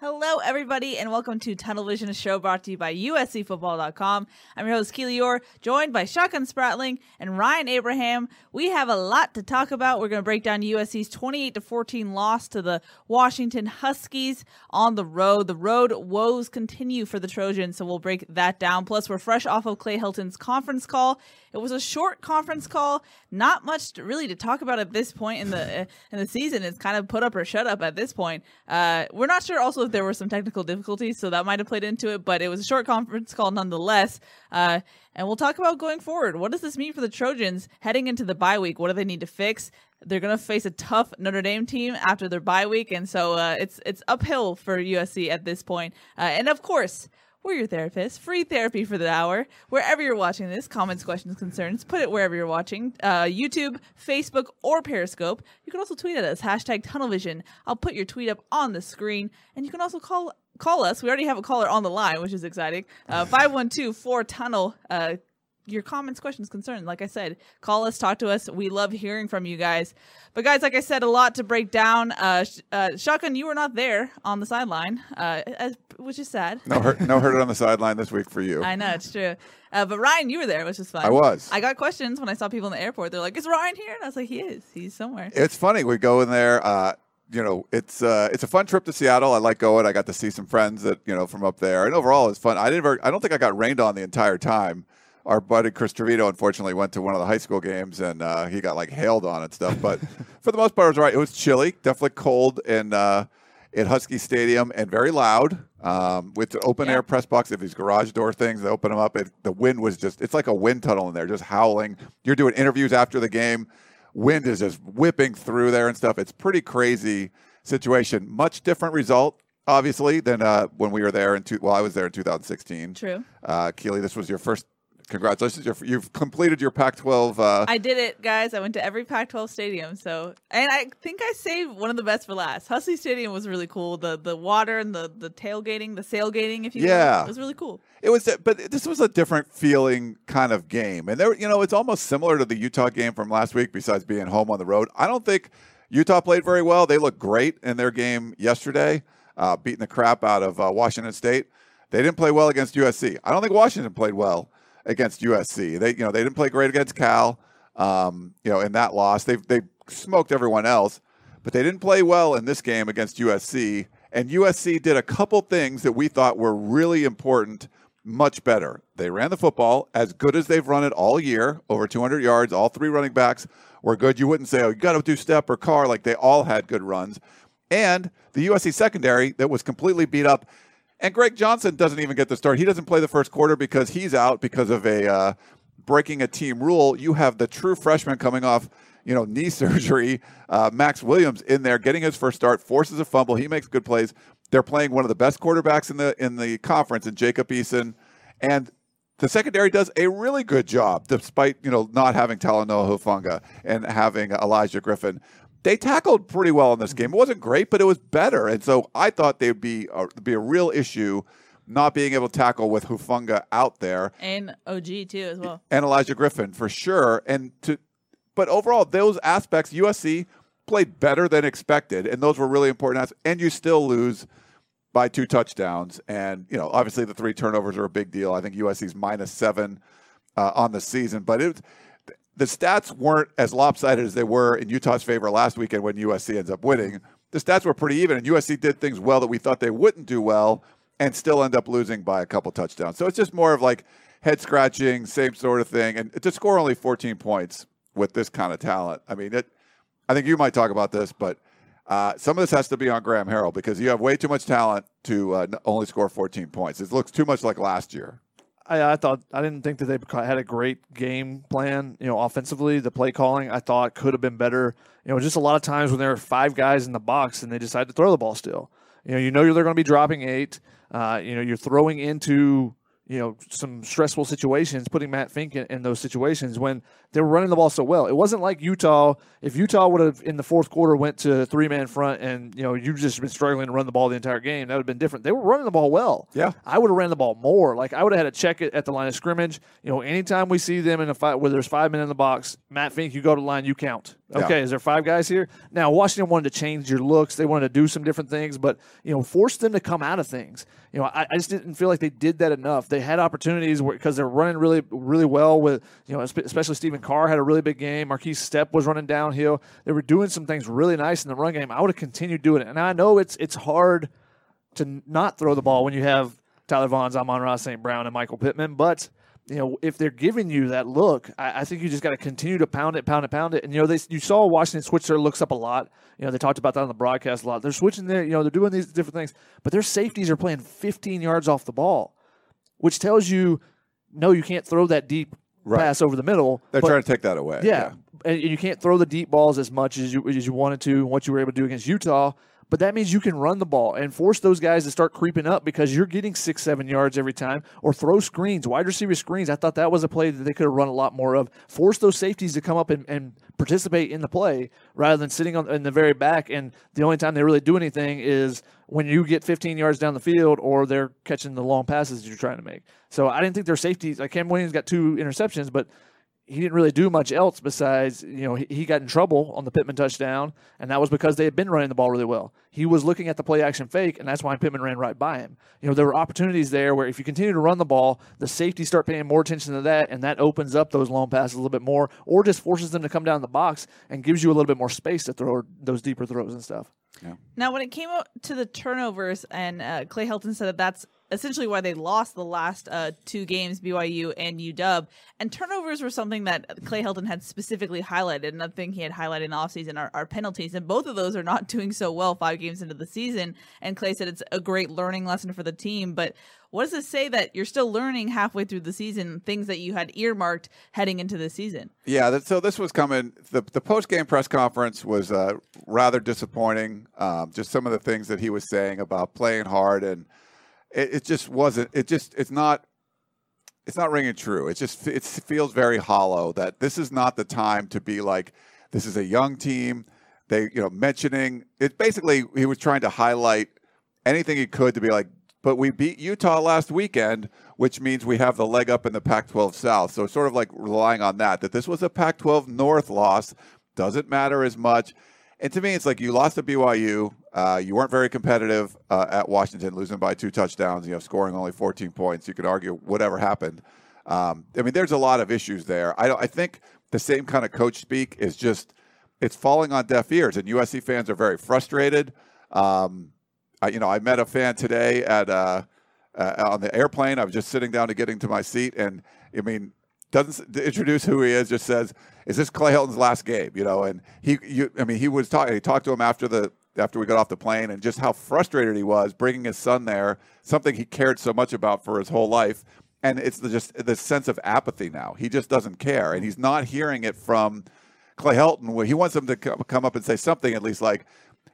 Hello, everybody, and welcome to Tunnel Vision, a show brought to you by USCFootball.com. I'm your host, Keely Eure, joined by Shotgun Spratling and Ryan Abraham. We have a lot to talk about. We're going to break down USC's 28 to 14 loss to the Washington Huskies on the road. The road woes continue for the Trojans, so we'll break that down. Plus, we're fresh off of Clay Helton's conference call. It was a short conference call, not much to, really to talk about at this point in the in the season. It's kind of put up or shut up at this point. Uh, we're not sure also if there were some technical difficulties, so that might have played into it. But it was a short conference call nonetheless. Uh, and we'll talk about going forward. What does this mean for the Trojans heading into the bye week? What do they need to fix? They're going to face a tough Notre Dame team after their bye week, and so uh, it's it's uphill for USC at this point. Uh, and of course. We're your therapist. Free therapy for the hour. Wherever you're watching this, comments, questions, concerns, put it wherever you're watching. Uh, YouTube, Facebook, or Periscope. You can also tweet at us, hashtag TunnelVision. I'll put your tweet up on the screen. And you can also call call us. We already have a caller on the line, which is exciting. Uh, 512-4-TUNNEL. Uh, your comments, questions, concerns. Like I said, call us, talk to us. We love hearing from you guys. But guys, like I said, a lot to break down. Uh, sh- uh, Shotgun, you were not there on the sideline, uh, as, which is sad. No hurt, no hurt on the sideline this week for you. I know it's true. Uh, but Ryan, you were there, which is fun. I was. I got questions when I saw people in the airport. They're like, "Is Ryan here?" And I was like, "He is. He's somewhere." It's funny. We go in there. Uh, you know, it's uh, it's a fun trip to Seattle. I like going. I got to see some friends that you know from up there, and overall it's fun. I didn't. I don't think I got rained on the entire time. Our buddy Chris Trevito unfortunately went to one of the high school games and uh, he got like hailed on and stuff. But for the most part, it was right. It was chilly, definitely cold in uh, at Husky Stadium and very loud. Um, with the open Yeah. air press box, if these garage door things, they open them up. It, the wind was just, it's like a wind tunnel in there, just howling. You're doing interviews after the game. Wind is just whipping through there and stuff. It's pretty crazy situation. Much different result, obviously, than uh, when we were there in, two, well, I was there in 2016. True. Uh, Keely, this was your first, congratulations. You're, you've completed your Pac 12. Uh, I did it, guys. I went to every Pac-12 stadium. So, and I think I saved one of the best for last. Husky Stadium was really cool. The the water and the the tailgating, the sailgating, if you Yeah. will, it was really cool. It was, but this was a different feeling kind of game, and there, you know, it's almost similar to the Utah game from last week. Besides being home on the road, I don't think Utah played very well. They looked great in their game yesterday, uh, beating the crap out of uh, Washington State. They didn't play well against USC. I don't think Washington played well against USC. They, you know, they didn't play great against Cal. Um, you know, in that loss, they they smoked everyone else, but they didn't play well in this game against USC. And USC did a couple things that we thought were really important much better. They ran the football as good as they've run it all year, over 200 yards. All three running backs were good. You wouldn't say, oh, you got to do Stepp or Carr. Like they all had good runs. And the USC secondary that was completely beat up. And Greg Johnson doesn't even get the start. He doesn't play the first quarter because he's out because of a uh, breaking a team rule. You have the true freshman coming off, you know, knee surgery, uh, Max Williams in there getting his first start, forces a fumble. He makes good plays. They're playing one of the best quarterbacks in the in the conference, in Jacob Eason, and the secondary does a really good job, despite you know not having Talanoa Hufanga and having Olaijah Griffin. They tackled pretty well in this game. It wasn't great, but it was better, and so I thought they'd be uh, be a real issue not being able to tackle with Hufanga out there And OG too as well. and Olaijah Griffin for sure. And to, but overall, those aspects USC played better than expected, and those were really important. As, and you still lose by two touchdowns, and you know obviously the three turnovers are a big deal. I think USC's minus seven uh, on the season, but it. The stats weren't as lopsided as they were in Utah's favor last weekend when USC ends up winning. The stats were pretty even, and USC did things well that we thought they wouldn't do well, and still end up losing by a couple touchdowns. So it's just more of like head scratching, same sort of thing. And to score only 14 points with this kind of talent, I mean, it. I think you might talk about this, but uh, some of this has to be on Graham Harrell because you have way too much talent to uh, only score 14 points. It looks too much like last year. I, I thought I didn't think that they had a great game plan. You know, offensively, the play calling I thought could have been better. You know, just a lot of times when there are five guys in the box and they decide to throw the ball still. You know, you know they're going to be dropping eight. Uh, you know, you're throwing into you know some stressful situations, putting Matt Fink in, in, those situations when they were running the ball so well. It wasn't like Utah. If Utah would have in the fourth quarter went to three man front and you know you've just been struggling to run the ball the entire game, that would have been different. They were running the ball well. Yeah, I would have ran the ball more. Like I would have had to check it at the line of scrimmage. You know, anytime we see them in a fight where there's five men in the box, Matt Fink, you go to the line, you count. Okay, yeah. is there five guys here? Now Washington wanted to change your looks. They wanted to do some different things, but you know, force them to come out of things. You know, I, I just didn't feel like they did that enough. They had opportunities because they're running really, really well with you know, especially Stephen Carr had a really big game. Markese Stepp was running downhill. They were doing some things really nice in the run game. I would have continued doing it, and I know it's it's hard to not throw the ball when you have Tyler Vaughn, Amon-Ra St. Brown, and Michael Pittman, but you know, if they're giving you that look, I, I think you just got to continue to pound it, pound it, pound it. And you know, they you saw Washington switch their looks up a lot. You know, they talked about that on the broadcast a lot. They're switching their, you know, they're doing these different things, but their safeties are playing 15 yards off the ball, which tells you, no, you can't throw that deep right. pass over the middle. They're but, trying to take that away. Yeah, yeah, and you can't throw the deep balls as much as you as you wanted to, and what you were able to do against Utah. But that means you can run the ball and force those guys to start creeping up because you're getting six, seven yards every time, or throw screens, wide receiver screens. I thought that was a play that they could have run a lot more of. Force those safeties to come up and, and participate in the play rather than sitting on in the very back. And the only time they really do anything is when you get 15 yards down the field or they're catching the long passes you're trying to make. So I didn't think their safeties. Like Cam Williams got two interceptions, but he didn't really do much else besides, you know, he, he, got in trouble on the Pittman touchdown, and that was because they had been running the ball really well. He was looking at the play action fake, and that's why Pittman ran right by him. You know, there were opportunities there where if you continue to run the ball, the safeties start paying more attention to that, and that opens up those long passes a little bit more, or just forces them to come down the box and gives you a little bit more space to throw those deeper throws and stuff. Yeah. Now, when it came to the turnovers, and uh, Clay Helton said that that's essentially why they lost the last uh, two games, BYU and UW. And turnovers were something that Clay Helton had specifically highlighted. Another thing he had highlighted in the offseason are, are penalties. And both of those are not doing so well five games into the season. And Clay said it's a great learning lesson for the team. But what does it say that you're still learning halfway through the season things that you had earmarked heading into the season? Yeah, so this was coming. The, the post game press conference was uh, rather disappointing. Um, just some of the things that he was saying about playing hard and – it, it just wasn't. It just it's not it's not ringing true. It just it feels very hollow that this is not the time to be like this is a young team. They you know mentioning it basically he was trying to highlight anything he could to be like but we beat Utah last weekend, which means we have the leg up in the Pac-12 South. So sort of like relying on that that this was a Pac-12 North loss doesn't matter as much. And to me, it's like you lost to BYU. Uh, you weren't very competitive uh, at Washington, losing by two touchdowns. You know, scoring only 14 points. You could argue whatever happened. Um, I mean, there's a lot of issues there. I, I think the same kind of coach speak is just it's falling on deaf ears, and USC fans are very frustrated. Um, I, you know, I met a fan today at uh, uh, on the airplane. I was just sitting down to getting to my seat, and I mean, doesn't introduce who he is, just says, "Is this Clay Helton's last game?" You know, and he, you, I mean, he was talking. He talked to him after the after we got off the plane, and just how frustrated he was bringing his son there, something he cared so much about for his whole life, and it's the, just the sense of apathy now. He just doesn't care, and he's not hearing it from Clay Helton. He wants him to come up and say something at least like,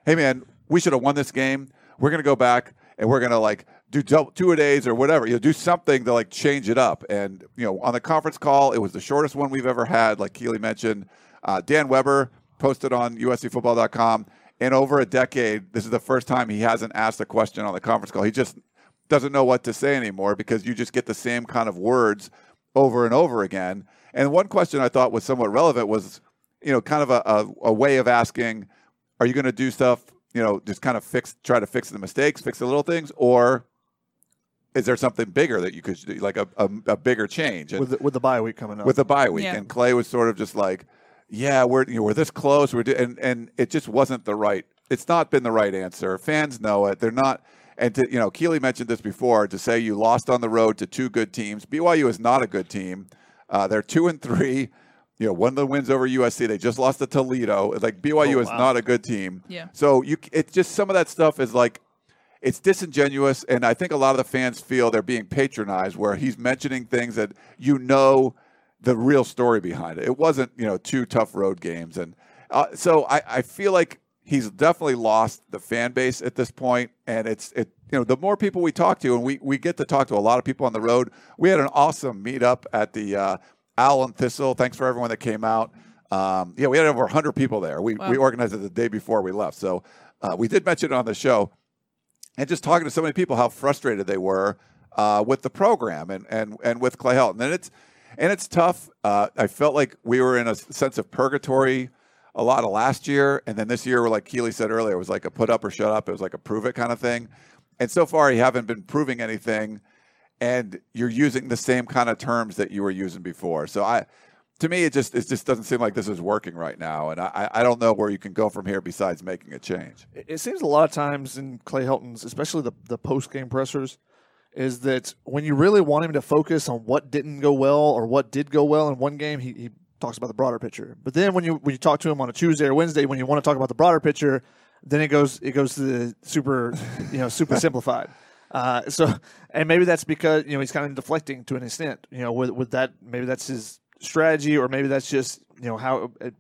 "Hey, man, we should have won this game. We're going to go back." and we're gonna like do two a days or whatever. You know, do something to like change it up. And you know, on the conference call, it was the shortest one we've ever had. Like Keely mentioned, uh, Dan Weber posted on USCFootball.com. In over a decade, this is the first time he hasn't asked a question on the conference call. He just doesn't know what to say anymore because you just get the same kind of words over and over again. And one question I thought was somewhat relevant was, you know, kind of a, a, a way of asking, are you going to do stuff you know, just kind of fix, try to fix the mistakes, fix the little things, or is there something bigger that you could do, like a, a, a bigger change? And with the, with the bye week coming up, with the bye week, yeah. and Clay was sort of just like, yeah, we're you know, we're this close, we're do-, and and it just wasn't the right. It's not been the right answer. Fans know it. They're not. And to, you know, Keeley mentioned this before. To say you lost on the road to two good teams, BYU is not a good team. Uh, they're two and three you know, one of the wins over USC. They just lost to Toledo. Like BYU oh, is not a good team. Yeah. So you, it's just some of that stuff is like, it's disingenuous, and I think a lot of the fans feel they're being patronized, where he's mentioning things that you know the real story behind it. It wasn't, you know, two tough road games, and uh, so I, I feel like he's definitely lost the fan base at this point, and it's it. You know, the more people we talk to, and we we get to talk to a lot of people on the road. We had an awesome meetup at the uh, Owl and Thistle. Thanks for everyone that came out. Um, yeah, we had over 100 people there. We we organized it the day before we left, so uh, we did mention it on the show. And just talking to so many people, how frustrated they were uh, with the program and and and with Clay Helton, and it's and it's tough. Uh, I felt like we were in a sense of purgatory a lot of last year, and then this year, like Keely said earlier, it was like a put up or shut up. It was like a prove it kind of thing. And so far, you haven't been proving anything, and you're using the same kind of terms that you were using before. So I, to me, it just it just doesn't seem like this is working right now, and I I don't know where you can go from here besides making a change. It seems a lot of times in Clay Helton's, especially the the post game pressers, is that when you really want him to focus on what didn't go well or what did go well in one game, he, he talks about the broader picture. But then when you when you talk to him on a Tuesday or Wednesday, when you want to talk about the broader picture, then it goes it goes to the super you know super simplified. Uh, so and maybe that's because you know he's kind of deflecting to an extent. You know with with that maybe that's his strategy or maybe that's just you know how it,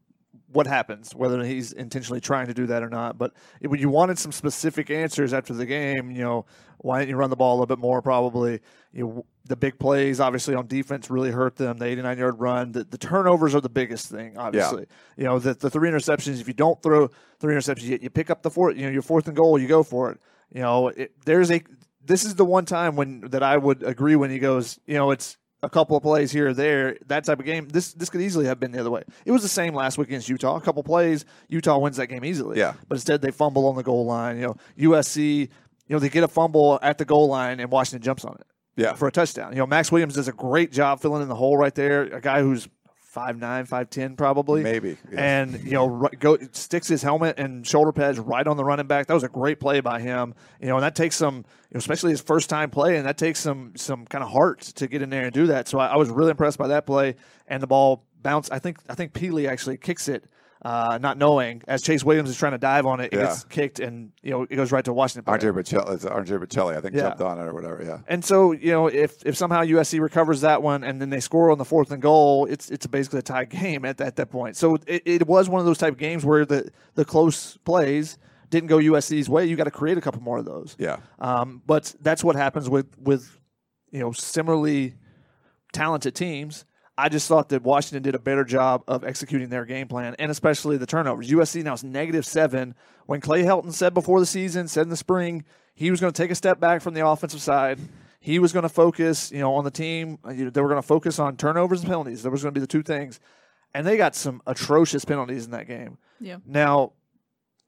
what happens, whether he's intentionally trying to do that or not. But when you wanted some specific answers after the game, you know, why didn't you run the ball a little bit more? Probably, you know, the big plays obviously on defense really hurt them. The 89 yard run, the, the turnovers are the biggest thing. Obviously, yeah. you know, the, the three interceptions. If you don't throw three interceptions, you, you pick up the fourth. You know, your fourth and goal, you go for it. You know, it, there's a. This is the one time when that I would agree when he goes. You know, it's a couple of plays here or there, that type of game, this this could easily have been the other way. It was the same last week against Utah. A couple plays, Utah wins that game easily. Yeah. But instead they fumble on the goal line. You know, USC, you know, they get a fumble at the goal line and Washington jumps on it. Yeah. For a touchdown. You know, Max Williams does a great job filling in the hole right there. A guy who's five nine, five ten, probably. Maybe. Yeah. And you know, right, go sticks his helmet and shoulder pads right on the running back. That was a great play by him. You know, and that takes some, you know, especially his first time play, and that takes some some kind of heart to get in there and do that. So I, I was really impressed by that play and the ball bounce. I think I think Pili actually kicks it uh, not knowing as Chase Williams is trying to dive on it, it yeah. gets kicked and you know it goes right to Washington. RJ Bocelli, RJ Bocelli, I think yeah. jumped on it or whatever. Yeah. And so you know if if somehow USC recovers that one and then they score on the fourth and goal, it's it's basically a tie game at, at that point. So it, it was one of those type of games where the the close plays didn't go USC's way. You got to create a couple more of those. Yeah. Um, but that's what happens with with you know similarly talented teams I just thought that Washington did a better job of executing their game plan and especially the turnovers. USC now is negative seven. When Clay Helton said before the season, said in the spring, he was going to take a step back from the offensive side. He was going to focus, you know, on the team. They were going to focus on turnovers and penalties. There was going to be the two things, and they got some atrocious penalties in that game. Yeah. Now,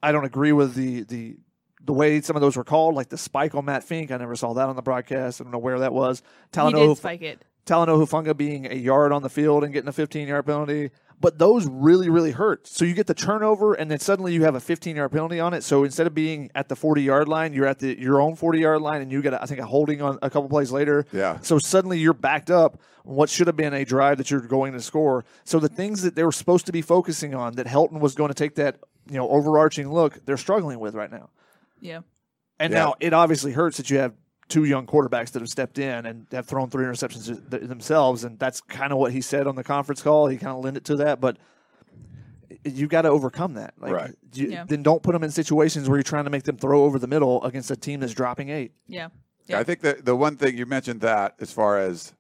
I don't agree with the the the way some of those were called, like the spike on Matt Fink. I never saw that on the broadcast. I don't know where that was. Talanoa, he did spike it. Talanoa Hufanga being a yard on the field and getting a 15 yard penalty. But those really, really hurt. So you get the turnover, and then suddenly you have a 15 yard penalty on it. So instead of being at the 40 yard line, you're at the your own 40 yard line, and you get, I think, a holding on a couple plays later. Yeah. So suddenly you're backed up what should have been a drive that you're going to score. So the things that they were supposed to be focusing on, that Helton was going to take that you know overarching look, they're struggling with right now. Yeah. And Yeah. now it obviously hurts that you have two young quarterbacks that have stepped in and have thrown three interceptions themselves, and that's kind of what he said on the conference call. He kind of lent it to that, but you've got to overcome that. Like, Right. you- Yeah. Then don't put them in situations where you're trying to make them throw over the middle against a team that's dropping eight. Yeah. I think that the one thing you mentioned that as far as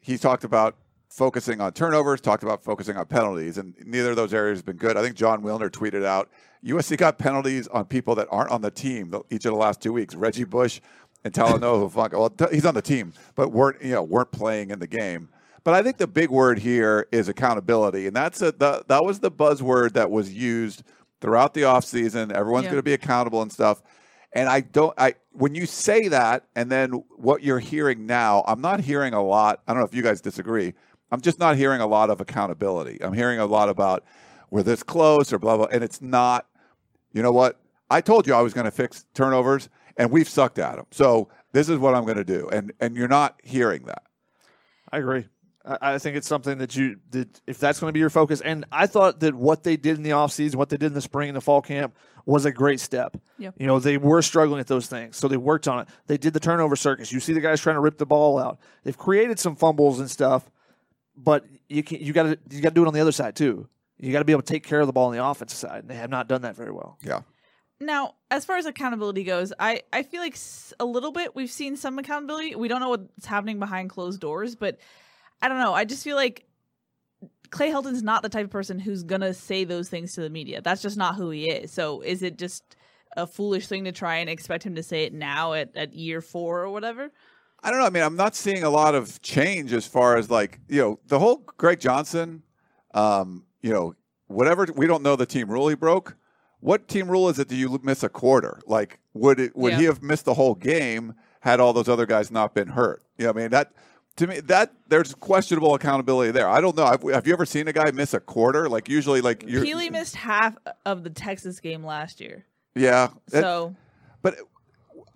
he talked about focusing on turnovers, talked about focusing on penalties, and neither of those areas have been good. I think Jon Wilner tweeted out USC got penalties on people that aren't on the team each of the last two weeks. Reggie Bush and Talanoa Hufanga. Well, t- he's on the team, but weren't you know weren't playing in the game. But I think the big word here is accountability, and that's a, the, that was the buzzword that was used throughout the offseason. Everyone's Yeah. going to be accountable and stuff. And I don't. I when you say that, and then what you're hearing now, I'm not hearing a lot. I don't know if you guys disagree. I'm just not hearing a lot of accountability. I'm hearing a lot about we're this close or blah blah, and it's not. You know what? I told you I was going to fix turnovers, and we've sucked at them. So this is what I'm going to do, and and you're not hearing that. I agree. I I think it's something that you that if that's going to be your focus, and I thought that what they did in the offseason, what they did in the spring and the fall camp was a great step. Yep. You know, they were struggling at those things, so they worked on it. They did the turnover circus. You see the guys trying to rip the ball out. They've created some fumbles and stuff, but you can you got to you got to do it on the other side too. You got to be able to take care of the ball on the offensive side, and they have not done that very well. Yeah. Now, as far as accountability goes, I, I feel like a little bit we've seen some accountability. We don't know what's happening behind closed doors, but I don't know. I just feel like Clay Helton's not the type of person who's gonna say those things to the media. That's just not who he is. So is it just a foolish thing to try and expect him to say it now at, at year four or whatever? I don't know. I mean, I'm not seeing a lot of change as far as like you know the whole Greg Johnson. Um, you know, whatever we don't know the team rule he broke. What team rule is it? Do you miss a quarter? Like, would it would he have missed the whole game had all those other guys not been hurt? You know, what I mean that to me that there's questionable accountability there. I don't know. Have, have you ever seen a guy miss a quarter? Like usually, like you're Peely missed half of the Texas game last year. yeah. that- So but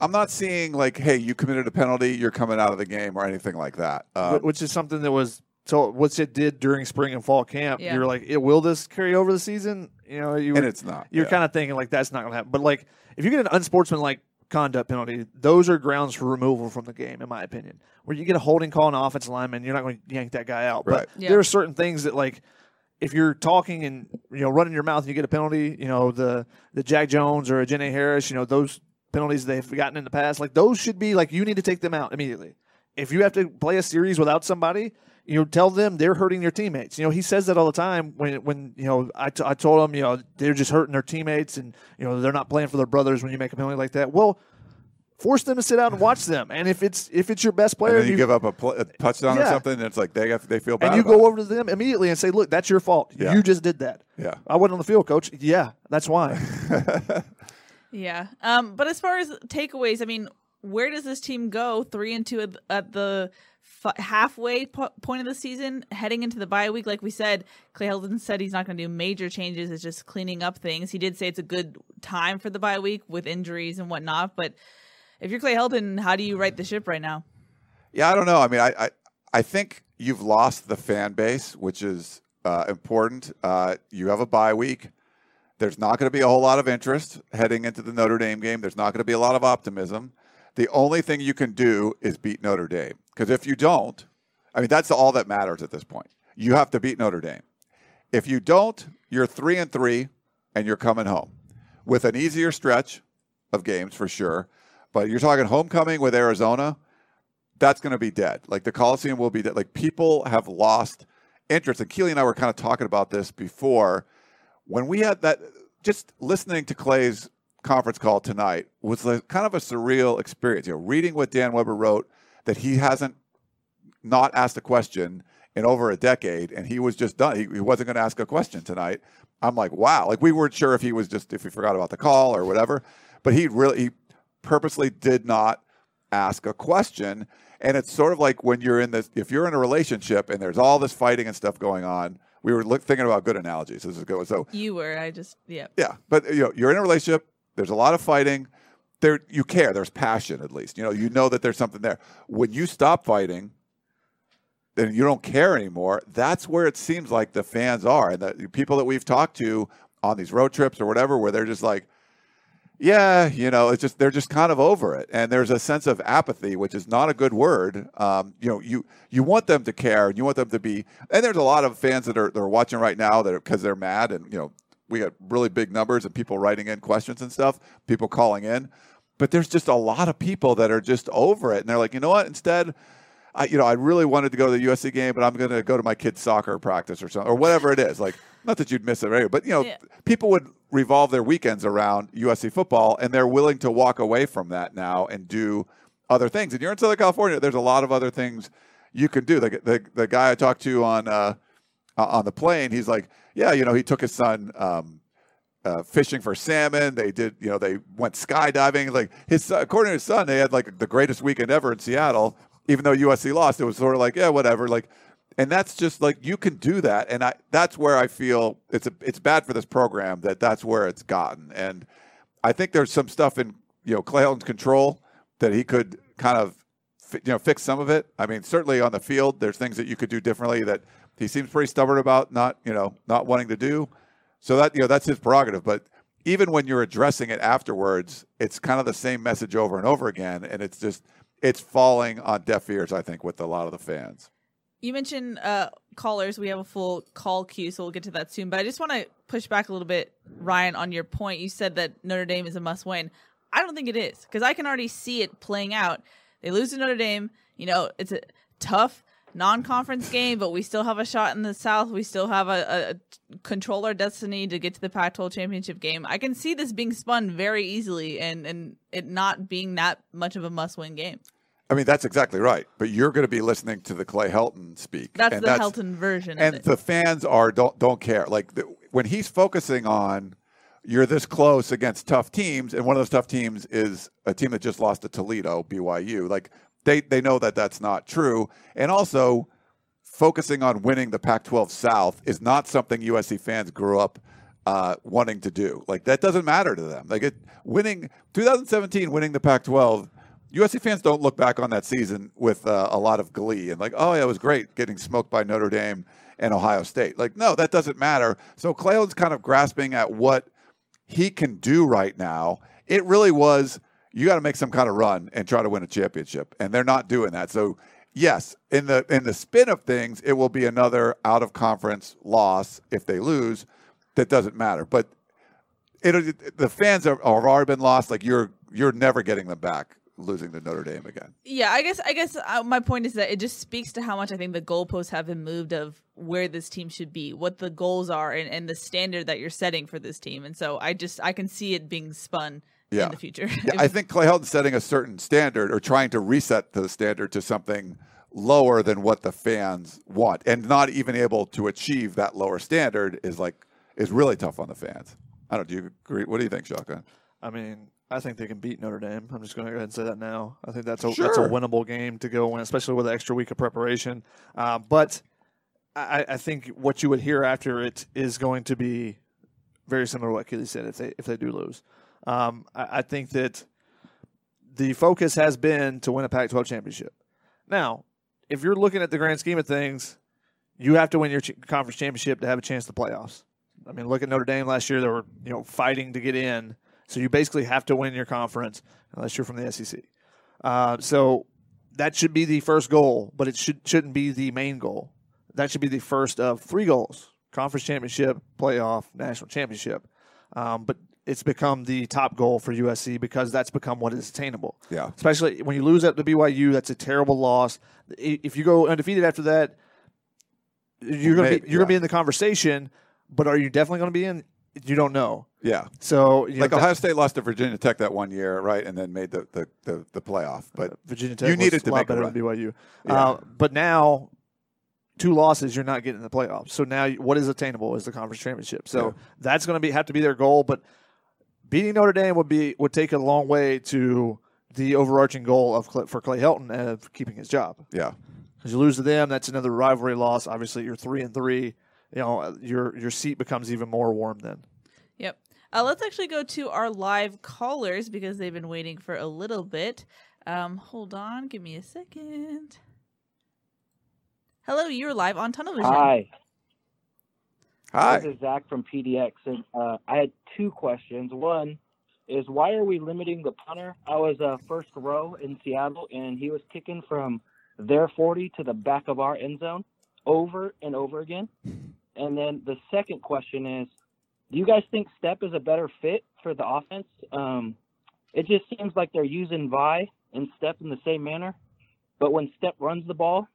I'm not seeing like, hey, you committed a penalty, you're coming out of the game or anything like that. Uh, which is something that was so what's it did during spring and fall camp. Yeah. You're like, it, will this carry over the season? You know, you and were- it's not. you're yeah. kind of thinking like that's not going to happen. But like if you get an unsportsmanlike conduct penalty, those are grounds for removal from the game, in my opinion. Where you get a holding call on an offensive lineman, you're not going to yank that guy out. Right. But Yeah. there are certain things that like if you're talking and you know running your mouth and you get a penalty, you know the the Jack Jones or a Jenny Harris, you know those penalties they've gotten in the past, like those should be like you need to take them out immediately. If you have to play a series without somebody, you know, tell them they're hurting their teammates. You know, he says that all the time. When when you know, I, t- I told him, you know, they're just hurting their teammates, and you know, they're not playing for their brothers when you make a penalty like that. Well, force them to sit out and watch them. And if it's if it's your best and player, then you, give up a, pl- a touchdown or something, and it's like they have, they feel bad. and you about go it. over to them immediately and say, "Look, that's your fault. Yeah. You just did that." Yeah. I wasn't on the field, coach. Yeah, that's why. Yeah. Um. But as far as takeaways, I mean, where does this team go? Three and two at, at the f- halfway po- point of the season, heading into the bye week. Like we said, Clay Helton said he's not going to do major changes. It's just cleaning up things. He did say it's a good time for the bye week with injuries and whatnot. But if you're Clay Helton, how do you right the ship right now? Yeah, I don't know. I mean, I I, I think you've lost the fan base, which is uh, important. Uh, you have a bye week. There's not going to be a whole lot of interest heading into the Notre Dame game. There's not going to be a lot of optimism. The only thing you can do is beat Notre Dame. Because if you don't, I mean, that's all that matters at this point. You have to beat Notre Dame. If you don't, you're three and three, and you're coming home with an easier stretch of games for sure. But you're talking homecoming with Arizona that's going to be dead. Like the Coliseum will be dead. Like people have lost interest. And Keely and I were kind of talking about this before. When we had that, just listening to Clay's conference call tonight was like kind of a surreal experience. You know, reading what Dan Weber wrote that he hasn't not asked a question in over a decade, and he was just done. He, he wasn't going to ask a question tonight. I'm like, wow. Like we weren't sure if he was just if he forgot about the call or whatever, but he really he purposely did not ask a question. And it's sort of like when you're in this, if you're in a relationship and there's all this fighting and stuff going on. We were look, thinking about good analogies. This is good. So You were. I just. Yeah. yeah, but you know, you're in a relationship. There's a lot of fighting. There, you care. There's passion, at least. You know, you know that there's something there. When you stop fighting, then you don't care anymore. That's where it seems like the fans are, and the people that we've talked to on these road trips or whatever, where they're just like, yeah, you know, it's just they're just kind of over it, and there's a sense of apathy, which is not a good word. Um, you know, you you want them to care, and you want them to be, and there's a lot of fans that are that are watching right now that because they're mad, and you know, we got really big numbers and people writing in questions and stuff, people calling in, but there's just a lot of people that are just over it, and they're like, you know what, instead. I, you know, I really wanted to go to the USC game, but I'm going to go to my kid's soccer practice or something, or whatever it is. Like, not that you'd miss it, right? But you know, Yeah. people would revolve their weekends around USC football, and they're willing to walk away from that now and do other things. And you're in Southern California. There's a lot of other things you can do. The the, the guy I talked to on uh, uh, on the plane, he's like, yeah, you know, he took his son. Um, uh, fishing for salmon. They did, you know, they went skydiving. Like his, according to his son, they had like the greatest weekend ever in Seattle. Even though USC lost, it was sort of like, yeah, whatever. Like, and that's just like you can do that, and I that's where I feel it's a it's bad for this program that that's where it's gotten, and I think there's some stuff in you know Clay Helton's control that he could kind of you know fix some of it. I mean, certainly on the field, there's things that you could do differently that he seems pretty stubborn about not you know not wanting to do. So that you know that's his prerogative, but even when you're addressing it afterwards, it's kind of the same message over and over again, and it's just it's falling on deaf ears. I think with a lot of the fans. You mentioned uh, callers. We have a full call queue, so we'll get to that soon. But I just want to push back a little bit, Ryan, on your point. You said that Notre Dame is a must win. I don't think it is because I can already see it playing out. They lose to Notre Dame. You know, it's a tough non-conference game, but we still have a shot in the South. We still have a, a control our destiny to get to the Pac-12 championship game. I can see this being spun very easily and and it not being that much of a must-win game. I mean, that's exactly right. But you're going to be listening to the Clay Helton speak. That's and the Helton version. And the fans are don't don't care. Like the, when he's focusing on you're this close against tough teams, and one of those tough teams is a team that just lost to Toledo, BYU. Like they they know that that's not true, and also focusing on winning the Pac-12 South is not something USC fans grew up uh, wanting to do. Like that doesn't matter to them. Like it, winning 2017, winning the Pac-12. USC fans don't look back on that season with uh, a lot of glee and like, oh yeah, it was great getting smoked by Notre Dame and Ohio State. Like, no, that doesn't matter. So Clayton's kind of grasping at what he can do right now. It really was you got to make some kind of run and try to win a championship, and they're not doing that. So yes, in the in the spin of things, it will be another out of conference loss if they lose. That doesn't matter, but it, the fans have already been lost. Like you're you're never getting them back losing to Notre Dame again. Yeah, I guess I guess uh, my point is that it just speaks to how much I think the goalposts have been moved of where this team should be, what the goals are, and, and the standard that you're setting for this team. And so I just I can see it being spun yeah. in the future. yeah, I think Clay Helton's setting a certain standard or trying to reset the standard to something lower than what the fans want, and not even able to achieve that lower standard is like is really tough on the fans. I don't. Do you agree? What do you think, Shotgun? I mean, I think they can beat Notre Dame. I'm just going to go ahead and say that now. I think that's a Sure. that's a winnable game to go win, especially with an extra week of preparation. Uh, but I, I think what you would hear after it is going to be very similar to what Keely said. If they if they do lose, um, I, I think that the focus has been to win a Pac-12 championship. Now, if you're looking at the grand scheme of things, you have to win your ch- conference championship to have a chance to playoffs. I mean, look at Notre Dame last year; they were you know fighting to get in. So you basically have to win your conference unless you're from the SEC. Uh, so that should be the first goal, but it should shouldn't be the main goal. That should be the first of three goals: conference championship, playoff, national championship. Um, but it's become the top goal for USC because that's become what is attainable. Yeah. Especially when you lose at the BYU, that's a terrible loss. If you go undefeated after that, you're gonna Maybe, be you're gonna be in the conversation. But are you definitely going to be in? You don't know. Yeah. So Like know, Ohio State lost to Virginia Tech that one year, right, and then made the the, the, the playoff. But Virginia Tech you was needed a to lot make a better than BYU. Yeah. Uh, but now, two losses, you're not getting in the playoffs. So now, what is attainable is the conference championship. So Yeah. that's going to be have to be their goal. But beating Notre Dame would be would take a long way to the overarching goal of for Clay Helton of keeping his job. yeah, Because you lose to them, that's another rivalry loss. Obviously, you're three and three. You know, your your seat becomes even more warm then. Yep. Uh, let's actually go to our live callers because they've been waiting for a little bit. Um, hold on, give me a second. Hello, you're live on Tunnel Vision. Hi, hi. this is Zach from PDX, and uh, I had two questions. One is why are we limiting the punter? I was uh, first row in Seattle, and he was kicking from their 40 to the back of our end zone over and over again. And then the second question is, do you guys think Stepp is a better fit for the offense? Um, it just seems like they're using Vi and Stepp in the same manner, but when Stepp runs the ball,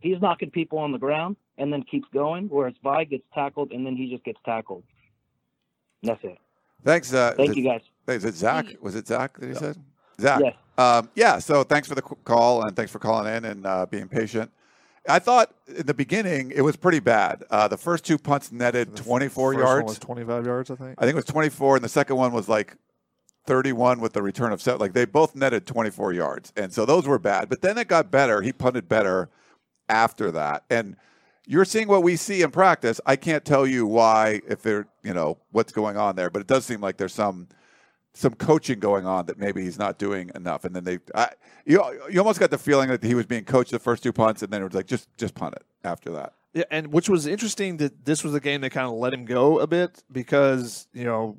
he's knocking people on the ground and then keeps going, whereas Vi gets tackled and then he just gets tackled. And that's it. Thanks. Uh, Thank is you it- guys. Is it Zach? Was it Zach that he said? Zach. Yes. Um, yeah. So thanks for the call and thanks for calling in and uh, being patient. I thought in the beginning it was pretty bad. Uh, the first two punts netted 24 First one yards. was 25 yards, I think. I think it was 24, and the second one was like 31 with the return of set. Like they both netted 24 yards, and so those were bad. But then it got better. He punted better after that, and you're seeing what we see in practice. I can't tell you why, if they're you know what's going on there, but it does seem like there's some some coaching going on that maybe he's not doing enough. And then they, I, you you almost got the feeling that he was being coached the first two punts, and then it was like just just punt it after that. Yeah, and which was interesting that this was a game that kind of let him go a bit because you know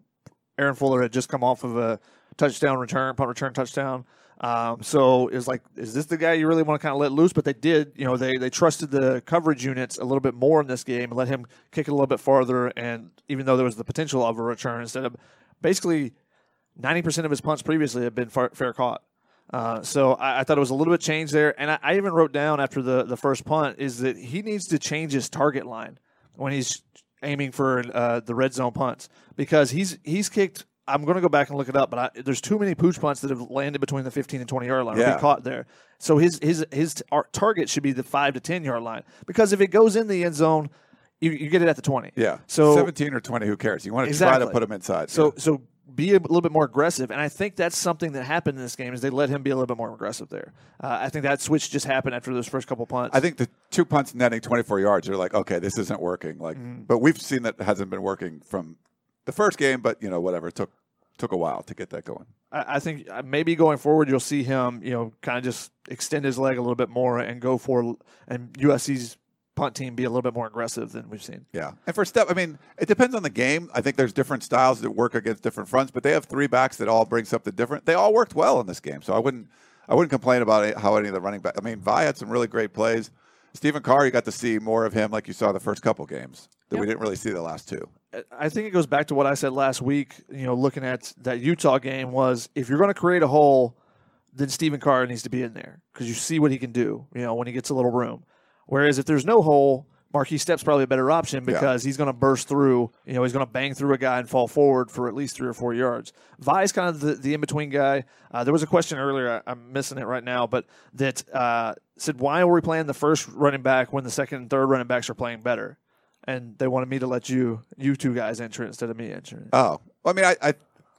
Aaron Fuller had just come off of a touchdown return, punt return touchdown. Um, so is like, is this the guy you really want to kind of let loose? But they did, you know, they they trusted the coverage units a little bit more in this game and let him kick it a little bit farther. And even though there was the potential of a return, instead of basically ninety percent of his punts previously have been far, fair caught. Uh, so I, I, thought it was a little bit changed there, and I, I, even wrote down after the the first punt is that he needs to change his target line when he's aiming for uh, the red zone punts because he's he's kicked I'm going to go back and look it up, but I, there's too many pooch punts that have landed between the 15 and 20 yard line. Yeah. Or be caught there. So his his his target should be the five to 10 yard line because if it goes in the end zone, you, you get it at the 20. Yeah. So 17 or 20, who cares? You want to exactly. try to put him inside. So yeah. so be a little bit more aggressive, and I think that's something that happened in this game is they let him be a little bit more aggressive there. Uh, I think that switch just happened after those first couple punts. I think the two punts netting 24 yards, they're like, okay, this isn't working. Like, mm-hmm. but we've seen that hasn't been working from the first game, but you know, whatever. It took took a while to get that going. I, I think uh, maybe going forward, you'll see him, you know, kind of just extend his leg a little bit more and go for and USC's punt team be a little bit more aggressive than we've seen. Yeah. And for Stepp, I mean, it depends on the game. I think there's different styles that work against different fronts, but they have three backs that all bring something different. They all worked well in this game. So I wouldn't I wouldn't complain about how any of the running back. I mean, Vi had some really great plays. Stephen Carr, you got to see more of him like you saw the first couple games that yep. we didn't really see the last two. I think it goes back to what I said last week. You know, looking at that Utah game was if you're going to create a hole, then Stephen Carr needs to be in there because you see what he can do. You know, when he gets a little room. Whereas if there's no hole, Markese Stepp's probably a better option because yeah. he's going to burst through. You know, he's going to bang through a guy and fall forward for at least three or four yards. Vi's kind of the, the in between guy. Uh, there was a question earlier. I, am missing it right now, but that uh, said, why are we playing the first running back when the second and third running backs are playing better? And they wanted me to let you you two guys enter instead of me entering. Oh, well, I mean, I, I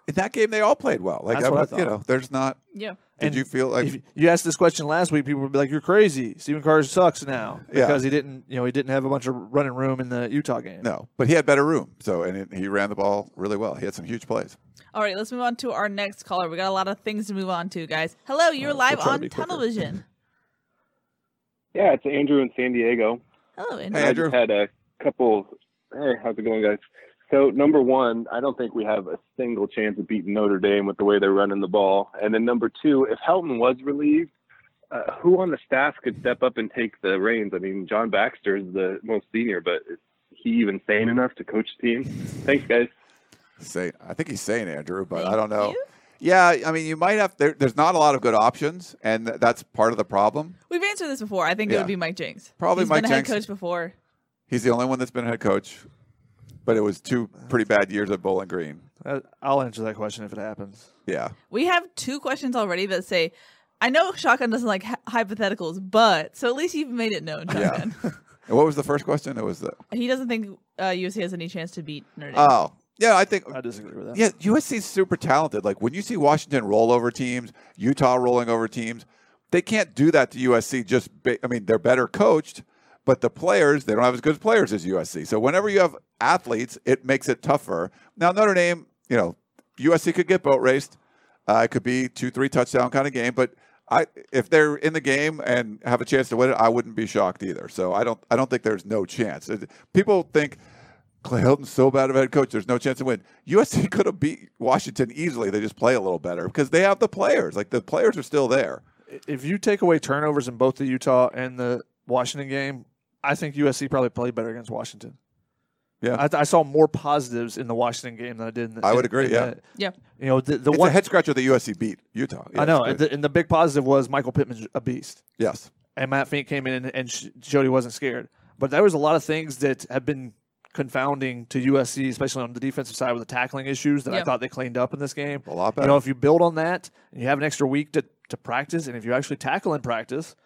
in that game they all played well. Like That's I, you know, there's not. Yeah. Did and you feel like you asked this question last week? People would be like, "You're crazy. Stephen Carr sucks now because yeah. he didn't, you know, he didn't have a bunch of running room in the Utah game." No, but he had better room. So and it, he ran the ball really well. He had some huge plays. All right, let's move on to our next caller. We got a lot of things to move on to, guys. Hello, you're uh, live we'll on television. Yeah, it's Andrew in San Diego. Hello, Andrew. Hey, Andrew. I had a couple Hey, how's it going, guys? So number one, I don't think we have a single chance of beating Notre Dame with the way they're running the ball. And then number two, if Helton was relieved, uh, who on the staff could step up and take the reins? I mean, John Baxter is the most senior, but is he even sane enough to coach the team? Thanks, guys. Say, I think he's sane, Andrew, but Thank I don't know. You? Yeah, I mean, you might have. There, there's not a lot of good options, and that's part of the problem. We've answered this before. I think yeah. it would be Mike Jinks. Probably He's Mike been a head coach before. He's the only one that's been head coach, but it was two pretty bad years at Bowling Green. Uh, I'll answer that question if it happens. Yeah. We have two questions already that say, I know Shotgun doesn't like hypotheticals, but so at least you've made it known, Shotgun. Yeah. and what was the first question? It was the he doesn't think uh, USC has any chance to beat Notre Dame. Oh. Yeah, I think I disagree with that. Yeah, USC's super talented. Like when you see Washington roll over teams, Utah rolling over teams, they can't do that to USC. Just, ba- I mean, they're better coached, but the players, they don't have as good players as USC. So whenever you have athletes, it makes it tougher. Now, Notre Dame, you know, USC could get boat raced. Uh, it could be two, three touchdown kind of game, but I, if they're in the game and have a chance to win it, I wouldn't be shocked either. So I don't, I don't think there's no chance. People think Clay Helton's so bad of a head coach, there's no chance to win. USC could have beat Washington easily. They just play a little better because they have the players. Like the players are still there. If you take away turnovers in both the Utah and the Washington game, I think USC probably played better against Washington. Yeah, I, I, saw more positives in the Washington game than I did. In the, I would in, agree. In yeah, the, yeah. You know, the, the it's one a head scratcher that USC beat Utah. Yeah, I know, and the, and the, big positive was Michael Pittman's a beast. Yes, and Matt Fink came in and, and showed he wasn't scared. But there was a lot of things that have been confounding to USC, especially on the defensive side with the tackling issues that I thought they cleaned up in this game. A lot better. You know, if you build on that and you have an extra week to, to practice, and if you actually tackle in practice,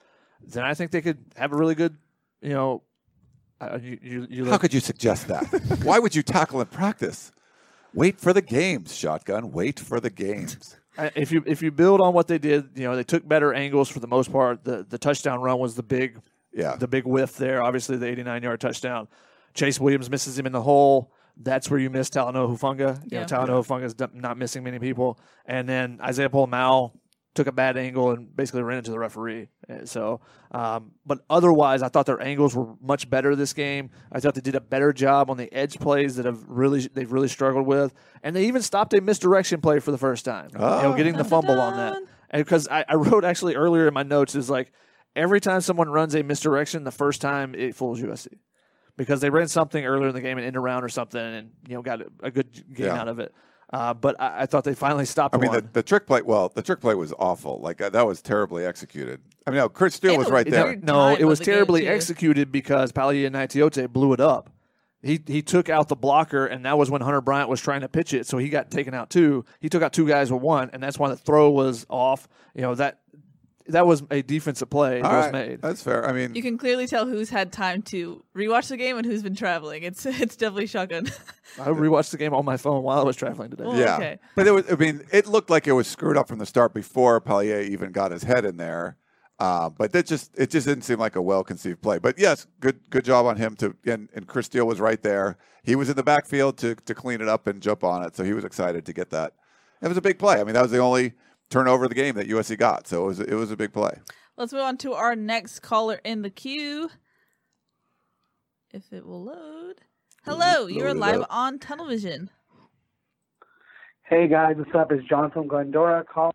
then I think they could have a really good, you know, uh, you, you, you How could you suggest that? Why would you tackle in practice? Wait for the games, shotgun. Wait for the games. If you if you build on what they did, you know they took better angles for the most part. The the touchdown run was the big, yeah, the big whiff there. Obviously, the 89 yard touchdown. Chase Williams misses him in the hole. That's where you miss Talanoa Hufanga. You yeah. know, Talanoa Hufanga's not missing many people. And then Isaiah Pola-Mao took a bad angle and basically ran into the referee. And so, um, but otherwise, I thought their angles were much better this game. I thought they did a better job on the edge plays that have really they've really struggled with, and they even stopped a misdirection play for the first time. You know, Oh. getting the fumble on that. And because I, I wrote actually earlier in my notes is like every time someone runs a misdirection, the first time it fools USC because they ran something earlier in the game and in around or something, and you know got a, a good gain Yeah. out of it. Uh, but I, I thought they finally stopped I mean, the, the trick play. Well, the trick play was awful. Like uh, that was terribly executed. I mean, no, Chris Steele was right there. no, it was the terribly executed because Palia and Naitiote blew it up. He he took out the blocker, and that was when Hunter Bryant was trying to pitch it, so he got taken out too. He took out two guys with one, and that's why the throw was off. You know that that was a defensive play that All was right, made. That's fair. I mean, You can clearly tell who's had time to rewatch the game and who's been traveling. It's it's definitely shotgun. I rewatched the game on my phone while I was traveling today. Oh, yeah. okay. But it was. I mean, it looked like it was screwed up from the start before Palaie even got his head in there. Uh, but that just it just didn't seem like a well conceived play. But yes, good good job on him to and, and Chris Steele was right there. He was in the backfield to to clean it up and jump on it. So he was excited to get that. It was a big play. I mean, that was the only turnover of the game that USC got. So it was it was a big play. Let's move on to our next caller in the queue. If it will load. Hello, you're live up. on television. Hey guys, what's up? It's John from Glendora. Call.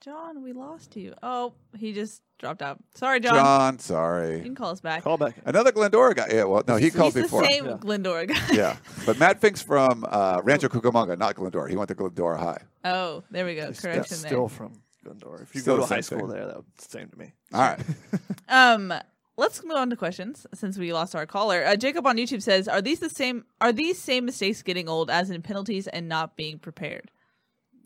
John, we lost you. Oh, he just dropped out. Sorry, John. John, sorry. You can call us back. Call back. Another Glendora guy. Yeah, well, no, he called He's before. the same Yeah. Glendora guy. Yeah, but Matt Fink's from uh, Rancho Cucamonga, not Glendora. He went to Glendora High. Oh, there we go. That's Correction there. still from Glendora. If you Still go the to high school thing. there, that would same to me. All right. Um, let's move on to questions since we lost our caller. Uh, Jacob on YouTube says, "Are these the same? Are these same mistakes getting old, as in penalties and not being prepared?"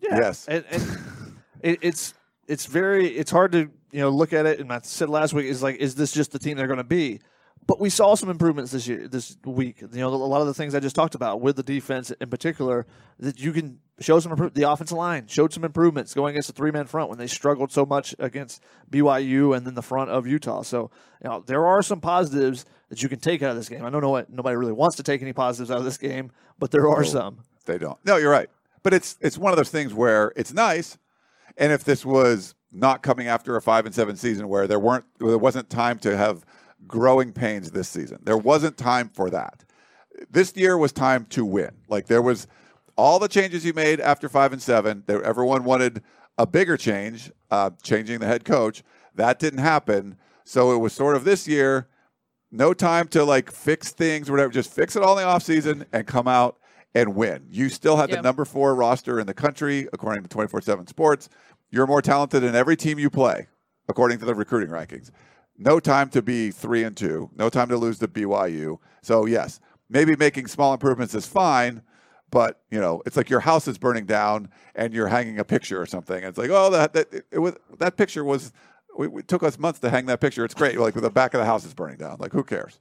Yeah. Yes. And, and it, it's it's very it's hard to you know look at it. And I said last week is like, is this just the team they're going to be? But we saw some improvements this year, this week. You know, a lot of the things I just talked about with the defense in particular, that you can show some improvement. The offensive line showed some improvements going against a three man front when they struggled so much against BYU and then the front of Utah. So, you know, there are some positives that you can take out of this game. I don't know what nobody really wants to take any positives out of this game, but there are No. some. They don't. No, you're right. But it's it's one of those things where it's nice, and if this was not coming after a five and seven season where there weren't there wasn't time to have growing pains this season, there wasn't time for that. This year was time to win. Like there was all the changes you made after five and seven. There, everyone wanted a bigger change, uh, changing the head coach. That didn't happen. So it was sort of this year no time to like fix things, whatever. Just fix it all in the offseason and come out and win. You still had Yeah. the number four roster in the country, according to 24 7 Sports. You're more talented than every team you play, according to the recruiting rankings. No time to be three and two. No time to lose to BYU. So, yes, maybe making small improvements is fine, but you know, it's like your house is burning down and you're hanging a picture or something. It's like, oh, that that it, was that picture was. We, it took us months to hang that picture. It's great. Like the back of the house is burning down. Like who cares?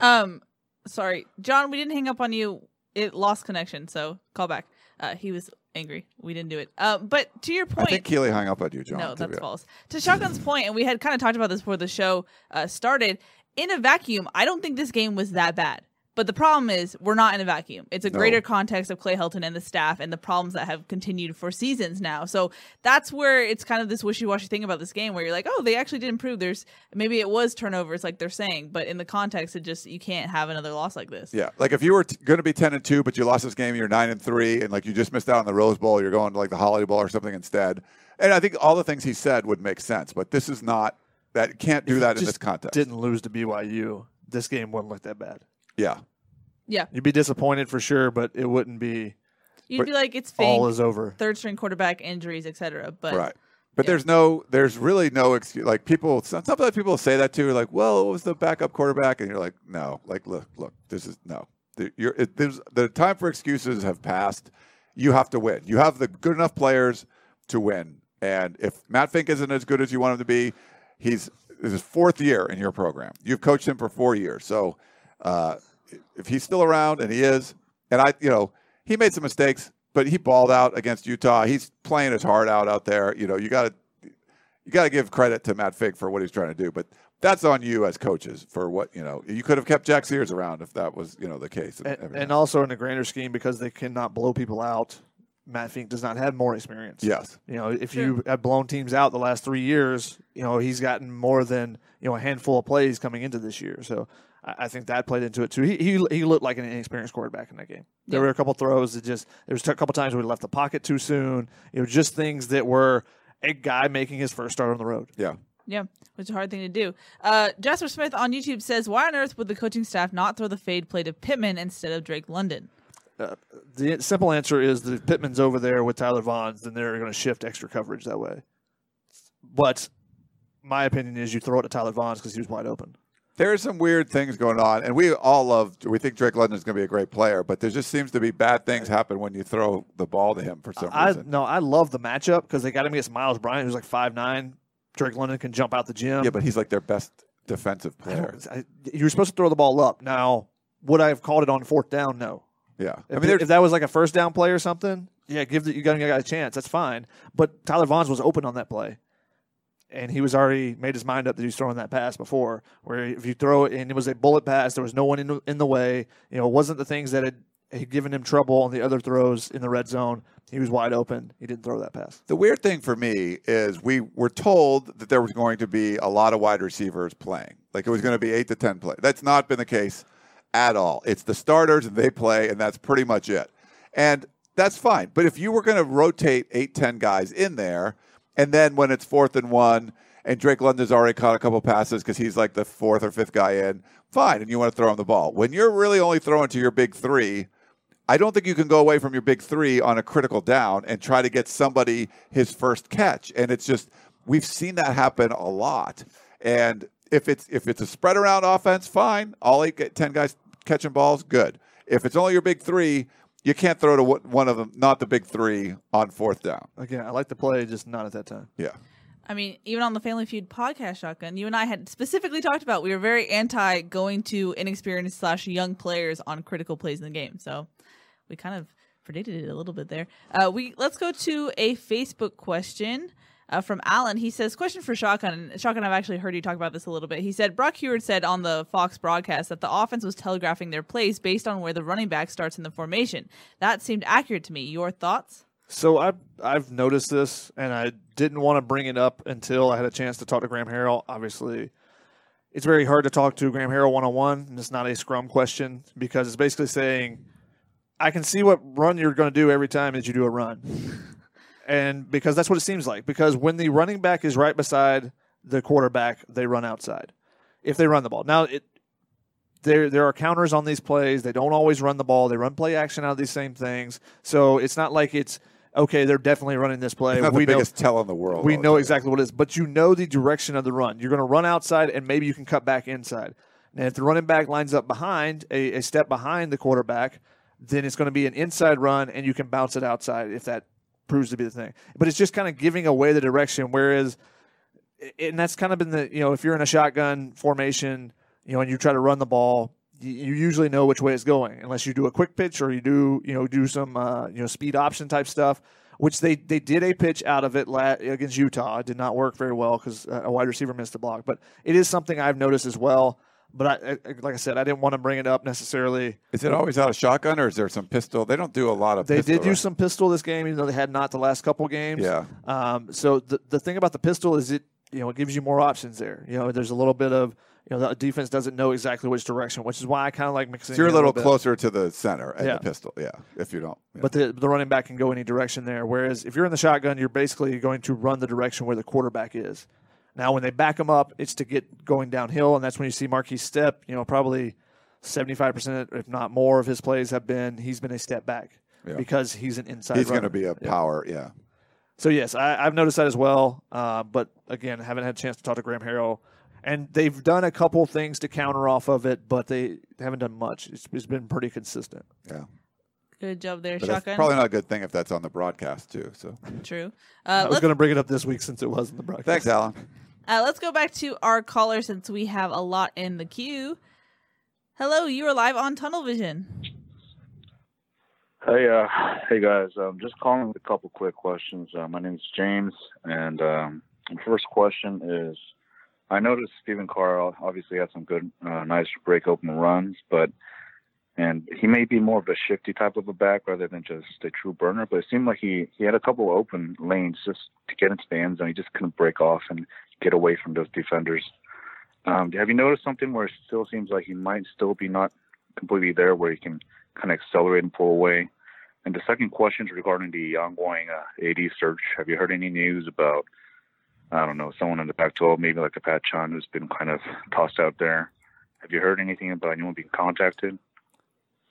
Um, sorry, John, we didn't hang up on you. It lost connection, so call back. Uh, he was angry. We didn't do it. Uh, but to your point, I think Keely hung up on you, John. no, to that's be- false. To Shotgun's point, and we had kind of talked about this before the show uh, started. In a vacuum, I don't think this game was that bad. But the problem is, we're not in a vacuum. It's a No. greater context of Clay Helton and the staff and the problems that have continued for seasons now. So that's where it's kind of this wishy washy thing about this game where you're like, oh, they actually did improve. There's maybe it was turnovers, like they're saying, but in the context, it just, you can't have another loss like this. Yeah, like if you were t- going to be ten and two, but you lost this game, you're nine and three, and like you just missed out on the Rose Bowl, you're going to like the Holiday Bowl or something instead. And I think all the things he said would make sense, but this is not that. Can't do If that in just this context. Didn't lose to BYU. This game wouldn't look that bad. Yeah, Yeah. You'd be disappointed for sure, but it wouldn't be You'd be like, it's all is over. third string quarterback injuries, etc. But right. But yeah. there's no, there's really no excuse. Like people, some- sometimes people say that too. Like, well, it was the backup quarterback, and you're like, no. Like, look, look, this is no. The- You're, it, there's the time for excuses have passed. You have to win. You have the good enough players to win. And if Matt Fink isn't as good as you want him to be, he's this is his fourth year in your program. You've coached him for four years, so uh, if he's still around, and he is, and I, you know, he made some mistakes, but he balled out against Utah. He's playing his heart out out there. You know, you got to you got to give credit to Matt Fink for what he's trying to do, but that's on you as coaches for what you know. You could have kept Jack Sears around if that was you know the case. And, and also in the grander scheme, because they cannot blow people out, Matt Fink does not have more experience. Yes. You know, if Sure. you have blown teams out the last three years, you know, he's gotten more than, you know, a handful of plays coming into this year. So I, I think that played into it too. He, he he looked like an inexperienced quarterback in that game. There Yeah. were a couple throws that just there was a couple times where he left the pocket too soon. It was just things that were a guy making his first start on the road. Yeah. Yeah, which is a hard thing to do. Uh, Jasper Smith on YouTube says, "Why on earth would the coaching staff not throw the fade play to Pittman instead of Drake London?" The simple answer is that if Pittman's over there with Tyler Vaughns, then they're going to shift extra coverage that way. But my opinion is you throw it to Tyler Vaughns because he was wide open. There are some weird things going on, and we all love. We think Drake London is going to be a great player, but there just seems to be bad things happen when you throw the ball to him for some I reason. no, I love the matchup because they got him against Myles Bryant, who's like five nine. Drake London can jump out the gym. Yeah, but he's like their best defensive player. I- you were supposed to throw the ball up. Now, would I have called it on fourth down? No. Yeah, If, I mean, if that was like a first down play or something, yeah, give the, you got a chance. That's fine. But Tyler Vaughns was open on that play, and he was already made his mind up that he was throwing that pass before. Where if you throw it and it was a bullet pass, there was no one in the, in the way. You know, it wasn't the things that had, had given him trouble on the other throws in the red zone. He was wide open. He didn't throw that pass. The weird thing for me is we were told that there was going to be a lot of wide receivers playing. Like it was going to be eight to 10 play. That's not been the case at all. It's the starters and they play, and that's pretty much it. And that's fine. But if you were going to rotate eight, ten guys in there, and then when it's fourth and one, and Drake London's already caught a couple passes because he's like the fourth or fifth guy in, fine, and you want to throw him the ball. When you're really only throwing to your big three, I don't think you can go away from your big three on a critical down and try to get somebody his first catch. And it's just we've seen that happen a lot. And if it's if it's a spread around offense, fine. All eight, ten guys catching balls, good. If it's only your big three, you can't throw to one one of them, not the big three, on fourth down. Again, I like the play, just not at that time. Yeah. I mean, even on the Family Feud podcast, Shotgun, you and I had specifically talked about we were very anti going to inexperienced slash young players on critical plays in the game. So we kind of predicted it a little bit there. Uh, we let's go to a Facebook question. Uh, from Alan, he says, "Question for Shotgun." Shotgun, I've actually heard you talk about this a little bit. He said Brock Huard said on the Fox broadcast that the offense was telegraphing their plays based on where the running back starts in the formation. That seemed accurate to me. Your thoughts? So I've I've noticed this, and I didn't want to bring it up until I had a chance to talk to Graham Harrell. Obviously, it's very hard to talk to Graham Harrell one on one, and it's not a scrum question because it's basically saying, "I can see what run you're going to do every time that you do a run," and because that's what it seems like. Because when the running back is right beside the quarterback, they run outside. If they run the ball, now it there there are counters on these plays. They don't always run the ball. They run play action out of these same things. So it's not like it's okay. They're definitely running this play. It's not we the know biggest tell in the world. we know exactly what it is, but you know the direction of the run. You're going to run outside, and maybe you can cut back inside. And if the running back lines up behind a, a step behind the quarterback, then it's going to be an inside run, and you can bounce it outside if that proves to be the thing. But it's just kind of giving away the direction. Whereas, and that's kind of been the you know if you're in a shotgun formation, you know, and you try to run the ball, you, usually know which way it's going, unless you do a quick pitch or you do you know do some uh, you know speed option type stuff. Which they, they did a pitch out of it against Utah. It did not work very well because a wide receiver missed the block. But it is something I've noticed as well. But I, I, like I said, I didn't want to bring it up necessarily. Is it always out of shotgun or is there some pistol? They don't do a lot of. They pistol, did right? use some pistol this game, even though they had not the last couple games. Yeah. Um, so the the thing about the pistol is it you know it gives you more options there. You know, there's a little bit of you know the defense doesn't know exactly which direction, which is why I kind of like mixing. So you're a little bit. closer to the center and Yeah. the pistol. Yeah. If you don't. yeah. But the the running back can go any direction there. Whereas if you're in the shotgun, you're basically going to run the direction where the quarterback is. Now, when they back him up, it's to get going downhill, and that's when you see Markese Stepp. You know, probably seventy five percent, if not more, of his plays have been he's been a step back Yeah. because he's an inside. He's going to be a power. Yeah. So yes, I, I've noticed that as well. Uh, but again, haven't had a chance to talk to Graham Harrell, and they've done a couple things to counter off of it, but they haven't done much. It's, it's been pretty consistent. Yeah. Good job there, But Shotgun. probably not a good thing if that's on the broadcast too. So True. I Uh, was going to bring it up this week since it was in the broadcast. thanks, Alan. Uh, let's go back to our caller since we have a lot in the queue. Hello, you are live on Tunnel Vision. Hey, uh, hey guys. Um, just calling with a couple quick questions. Uh, my name is James, and um, the first question is: I noticed Stephen Carr obviously had some good, uh, nice break open runs, but and he may be more of a shifty type of a back rather than just a true burner. But it seemed like he he had a couple open lanes just to get into the end zone. He just couldn't break off and get away from those defenders. Um, have you noticed something where it still seems like he might still be not completely there, where he can kind of accelerate and pull away? And the second question is regarding the ongoing uh, AD search. Have you heard any news about, I don't know, someone in the Pac-12, maybe like a Pat Chun, who's been kind of tossed out there? Have you heard anything about anyone being contacted?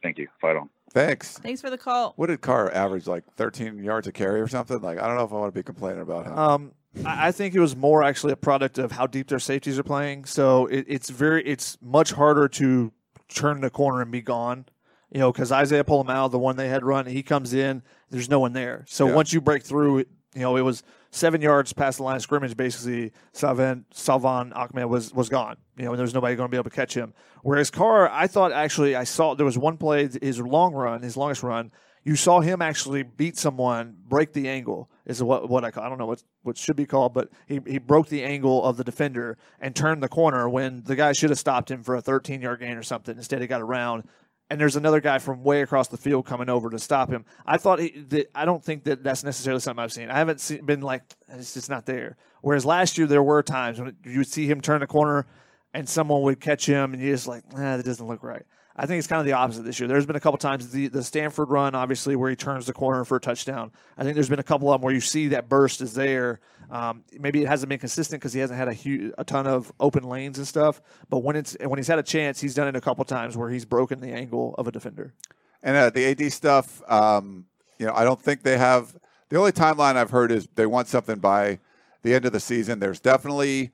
Thank you. Fight on. Thanks. Thanks for the call. What did Carr average? Like 13 yards a carry or something? Like I don't know if I want to be complaining about him. Um, I think it was more actually a product of how deep their safeties are playing. So it, it's very, it's much harder to turn the corner and be gone. You know, because Isaiah Pola-Mao, the one they had run, he comes in, there's no one there. So Yeah. once you break through, you know, it was seven yards past the line of scrimmage. Basically, Salvon Salvon Ahmed was was gone. You know, and there was nobody going to be able to catch him. Whereas Carr, I thought actually, I saw there was one play, his long run, his longest run. You saw him actually beat someone, break the angle is what what I call. I don't know what what should be called, but he he broke the angle of the defender and turned the corner when the guy should have stopped him for a 13 yard gain or something. Instead, he got around. And there's another guy from way across the field coming over to stop him. I thought he, that I don't think that that's necessarily something I've seen. I haven't seen, been like it's just not there. Whereas last year there were times when you would see him turn the corner and someone would catch him, and you're just like, nah, that doesn't look right. I think it's kind of the opposite this year. There's been a couple times the the Stanford run, obviously, where he turns the corner for a touchdown. I think there's been a couple of them where you see that burst is there. Um, maybe it hasn't been consistent because he hasn't had a huge, a ton of open lanes and stuff. But when it's when he's had a chance, he's done it a couple times where he's broken the angle of a defender. And uh, the AD stuff, um, you know, I don't think they have. The only timeline I've heard is they want something by the end of the season. There's definitely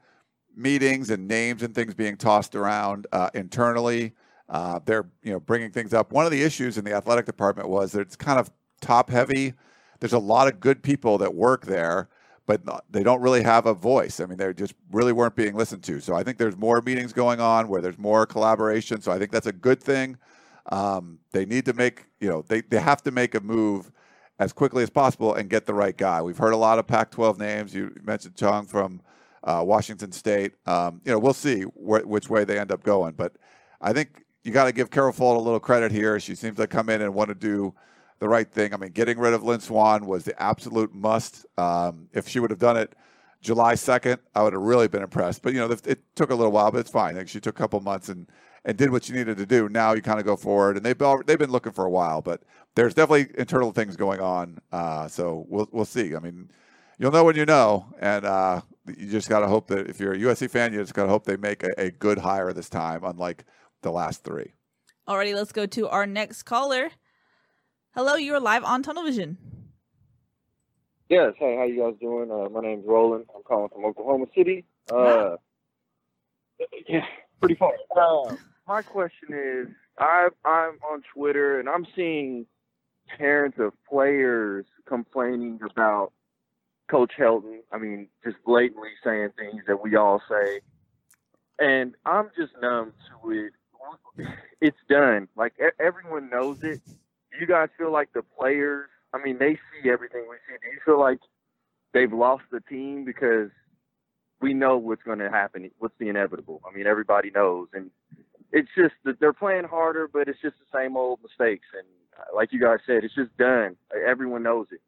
meetings and names and things being tossed around uh, internally. Uh, they're you know bringing things up. One of the issues in the athletic department was that it's kind of top heavy. There's a lot of good people that work there, but they don't really have a voice. I mean, they just really weren't being listened to. So I think there's more meetings going on where there's more collaboration. So I think that's a good thing. Um, they need to make you know they they have to make a move as quickly as possible and get the right guy. We've heard a lot of Pac-12 names. You mentioned Chun from uh, Washington State. Um, you know, we'll see wh- which way they end up going, but I think you got to give Carol Folt a little credit here. She seems to come in and want to do the right thing. I mean, getting rid of Lynn Swann was the absolute must. Um, if she would have done it July 2nd, I would have really been impressed. But, you know, it took a little while, but it's fine. Like, she took a couple months and, and did what she needed to do. Now you kind of go forward. And they've, they've been looking for a while, but there's definitely internal things going on. Uh, so we'll, we'll see. I mean, you'll know when you know. And uh, you just got to hope that if you're a USC fan, you just got to hope they make a, a good hire this time, unlike the last three. Alrighty, let's go to our next caller. Hello, you're live on Tunnel Vision. Yes. Hey, how you guys doing? Uh, my name's Roland. I'm calling from Oklahoma City. Uh, Wow. yeah, pretty far. Uh, my question is, I, I'm on Twitter and I'm seeing parents of players complaining about Coach Helton. I mean, just blatantly saying things that we all say, and I'm just numb to it. It's done. Like everyone knows it. Do you guys feel like the players? I mean, they see everything we see. Do you feel like they've lost the team because we know what's going to happen? What's the inevitable? I mean, everybody knows, and it's just that they're playing harder, but it's just the same old mistakes. And uh, like you guys said, it's just done. Everyone knows it.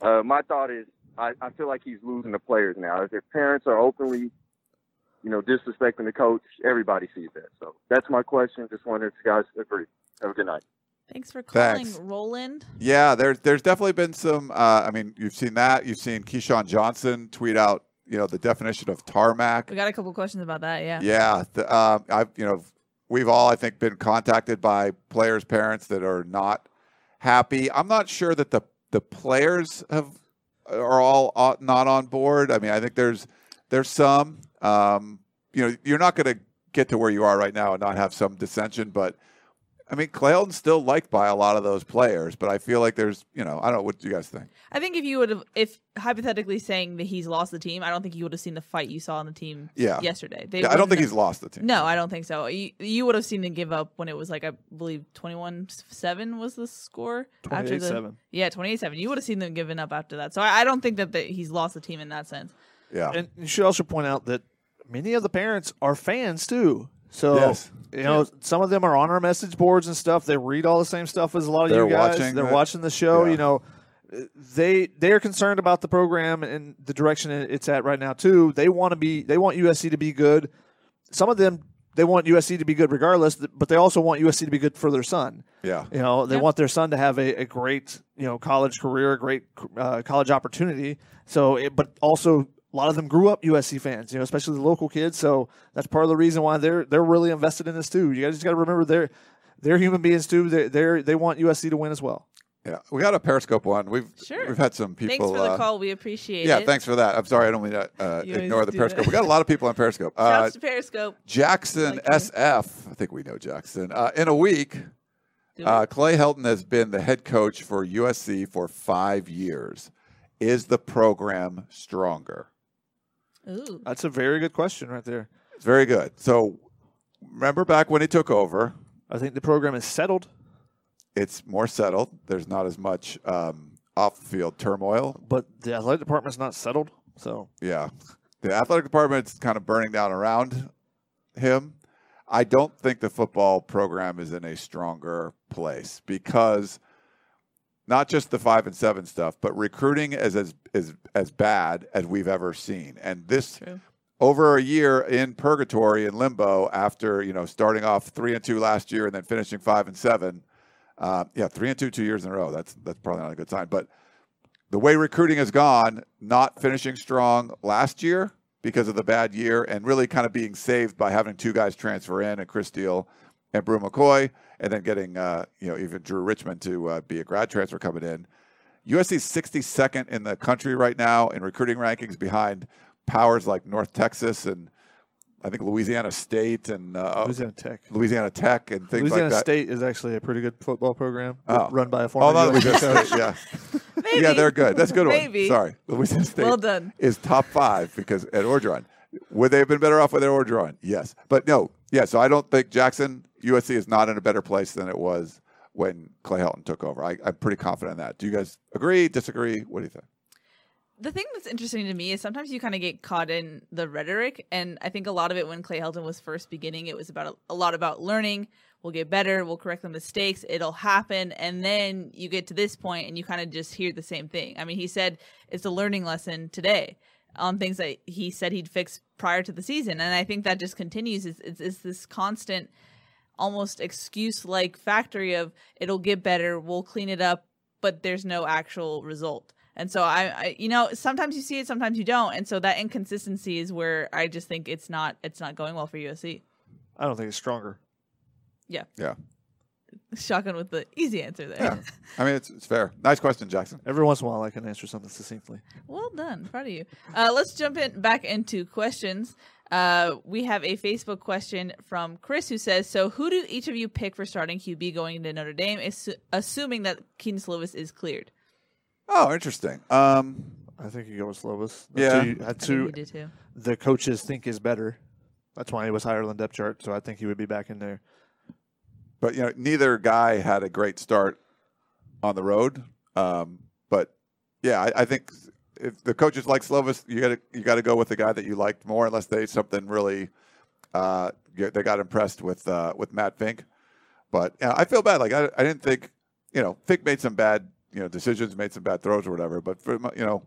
Uh, my thought is, I, I feel like he's losing the players now. If their parents are openly, you know, disrespecting the coach, everybody sees that. So that's my question. Just wondering if you guys agree. Have a good night. Thanks for calling, Thanks. Roland. Yeah, there's there's definitely been some. Uh, I mean, you've seen that. You've seen Keyshawn Johnson tweet out, you know, the definition of tarmac. We got a couple questions about that. Yeah. Yeah, the, um, I've you know, we've all I think been contacted by players' parents that are not happy. I'm not sure that the the players have are all uh, not on board. I mean, I think there's there's some. Um, you know, you're not going to get to where you are right now and not have some dissension, but. I mean, Clayton's still liked by a lot of those players, but I feel like there's, you know, I don't know. What do you guys think? I think if you would have, if hypothetically saying that he's lost the team, I don't think you would have seen the fight you saw on the team Yeah. yesterday. They Yeah, I don't think have- he's lost the team. No, I don't think so. You, you would have seen them give up when it was like, I believe 21 7 was the score. after the 28-7. Yeah, 28 7. You would have seen them giving up after that. So I, I don't think that, that he's lost the team in that sense. Yeah. And you should also point out that many of the parents are fans too. So Yes. you know, some of them are on our message boards and stuff. They read all the same stuff as a lot of They're you guys. watching They're it. watching the show. Yeah. You know, they they are concerned about the program and the direction it's at right now too. They want to be. They want USC to be good. Some of them they want USC to be good regardless, but they also want USC to be good for their son. Yeah. You know, they want their son to have a, a great, you know, college career, a great uh, college opportunity. So, it, but also a lot of them grew up USC fans, you know, especially the local kids. So that's part of the reason why they're they're really invested in this too. You guys just got to remember they're they're human beings too. They they they want USC to win as well. Yeah, we got a Periscope one. We've Sure. we've had some people. Thanks for the uh, call. We appreciate Yeah, it. thanks for that. I'm sorry, I don't mean to uh, ignore the Periscope. that. We got a lot of people on Periscope. Uh, Shouts to Periscope. Jackson SF, I think we know Jackson. Uh, in a week, uh, Clay Helton has been the head coach for USC for five years. Is the program stronger? Ooh. That's a very good question right there. It's very good. So, remember back when he took over? I think the program is settled. It's more settled. There's not as much um, off-field turmoil. But the athletic department's not settled. So Yeah. The athletic department's kind of burning down around him. I don't think the football program is in a stronger place because not just the five and seven stuff, but recruiting is as is as bad as we've ever seen. And this over a year in purgatory in limbo after you know starting off three and two last year and then finishing five and seven. Uh, yeah, three and two two years in a row. That's that's probably not a good sign. But the way recruiting has gone, not finishing strong last year because of the bad year, and really kind of being saved by having two guys transfer in, and Chris Steele and Bru McCoy, and then getting uh, you know even Drew Richmond to uh, be a grad transfer coming in. USC's 62nd in the country right now in recruiting rankings, behind powers like North Texas and I think Louisiana State and uh, Louisiana Tech. Louisiana Tech, and things Louisiana like that. State is actually a pretty good football program Oh. run by a former Oh, no, USC Louisiana coach. State, yeah. Yeah, they're good. That's a good Maybe. one. Sorry. Louisiana State Well done. is top five because at Orgeron. Would they have been better off with their Orgeron? Yes. But no, yeah, so I don't think Jackson, USC is not in a better place than it was when Clay Helton took over. I, I'm pretty confident in that. Do you guys agree, disagree? What do you think? the thing that's interesting to me is sometimes you kind of get caught in the rhetoric and i think a lot of it when clay helton was first beginning it was about a, a lot about learning we'll get better we'll correct the mistakes it'll happen and then you get to this point and you kind of just hear the same thing i mean he said it's a learning lesson today on things that he said he'd fix prior to the season. And i think that just continues. It's, it's, it's this constant almost excuse like factory of it'll get better. We'll clean it up but there's no actual result. And so I, I you know sometimes you see it sometimes you don't. And so that inconsistency is where i just think it's not it's not going well for usc I don't think it's stronger. yeah. Yeah. Shotgun with the easy answer there Yeah. I mean, it's, it's fair. Nice question, Jackson. Every once in a while, I can answer something succinctly. well done proud of you uh, let's jump in back into questions uh, we have a facebook question from chris who says so who do each of you pick for starting qb going into notre dame assu- assuming that kedon slovis is cleared Oh, interesting. Um, I think you go with Slovis. Yeah. That's who you- I That's think who you do too. the coaches think is better. That's why he was higher on the depth chart. So I think he would be back in there. But you know, neither guy had a great start on the road. Um, but yeah, I, I think if the coaches like Slovis, you got to you got to go with the guy that you liked more, unless they something really uh, they got impressed with uh, with Matt Fink. But yeah, I feel bad. Like I, I didn't think you know Fink made some bad you know decisions, made some bad throws or whatever. But for you know.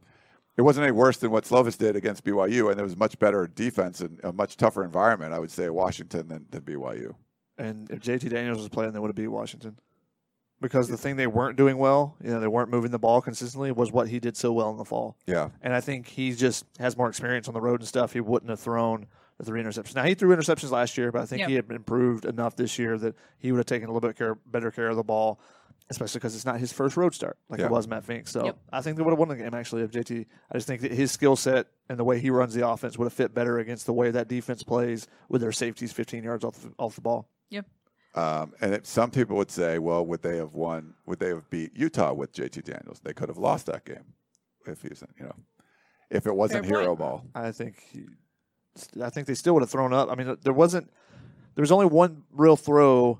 It wasn't any worse than what Slovis did against BYU, and there was much better defense and a much tougher environment, I would say, Washington than, than BYU. And if JT Daniels was playing, they would have beat Washington. Because the thing they weren't doing well, you know, they weren't moving the ball consistently, was what he did so well in the fall. Yeah. And I think he just has more experience on the road and stuff. He wouldn't have thrown the three interceptions. Now he threw interceptions last year, but I think Yep. he had improved enough this year that he would have taken a little bit care, better care of the ball, especially because it's not his first road start like Yeah. it was Matt Fink. So Yep. I think they would have won the game actually if JT. I just think that his skill set and the way he runs the offense would have fit better against the way that defense plays with their safeties 15 yards off the, off the ball. Yep Um, and it, some people would say, well, would they have won? Would they have beat Utah with JT Daniels? They could have lost that game if he's, you know, if it wasn't Fair point. hero ball. I think he, I think they still would have thrown up. I mean, there wasn't there was only one real throw,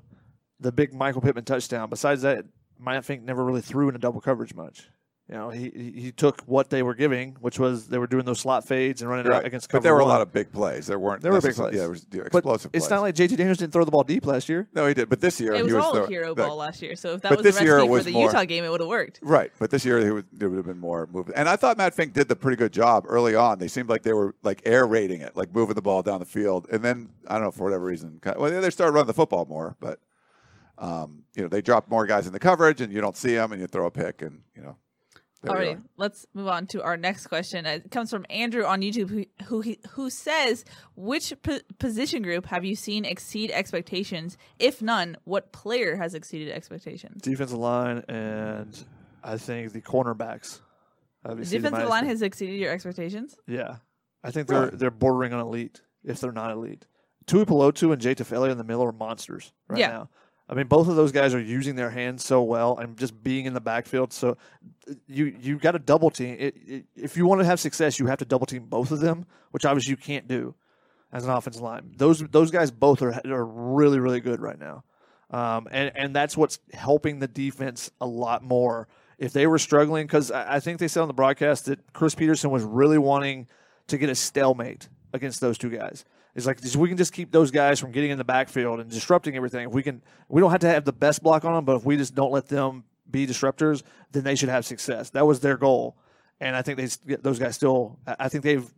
the big Michael Pittman touchdown. Besides that, I think never really threw in a double coverage much. You know, he he he took what they were giving, which was they were doing those slot fades and running it Right. out against but there were a lot of big plays. There weren't. There were big plays. Yeah, there was yeah, But explosive. it's plays. not like JT Daniels didn't throw the ball deep last year. No, he did. But this year It he was was all throwing- hero like- ball last year. So if that was this the year it recipe for the more- Utah game, it would have worked. Right, but this year they would, there would have been more movement. And I thought Matt Fink did the pretty good job early on. They seemed like they were like air raiding it, like moving the ball down the field. And then I don't know for whatever reason, kind well, they started running the football more. But um, you know, they dropped more guys in the coverage, and you don't see them, and you throw a pick, and you know. Alrighty, are. let's move on to our next question. It comes from Andrew on YouTube, who who, he- who says, "Which po- position group have you seen exceed expectations? If none, what player has exceeded expectations?" Defensive line and I think the cornerbacks. The defensive line has exceeded your expectations. Yeah, I think they're they're bordering on elite if they're not elite. Tuipulotu and Jay Tufele in the middle are monsters right Yeah. now. I mean, both of those guys are using their hands so well and just being in the backfield. So you you got to double team. It, it, if you want to have success, you have to double team both of them, which obviously you can't do as an offensive line. Those those guys both are are really really good right now, um, and and that's what's helping the defense a lot more. If they were struggling, because I, I think they said on the broadcast that Chris Petersen was really wanting to get a stalemate against those two guys. It's like if we can just keep those guys from getting in the backfield and disrupting everything. If we can, we don't have to have the best block on them, but if we just don't let them be disruptors, then they should have success. That was their goal, and I think they those guys still. I I think they've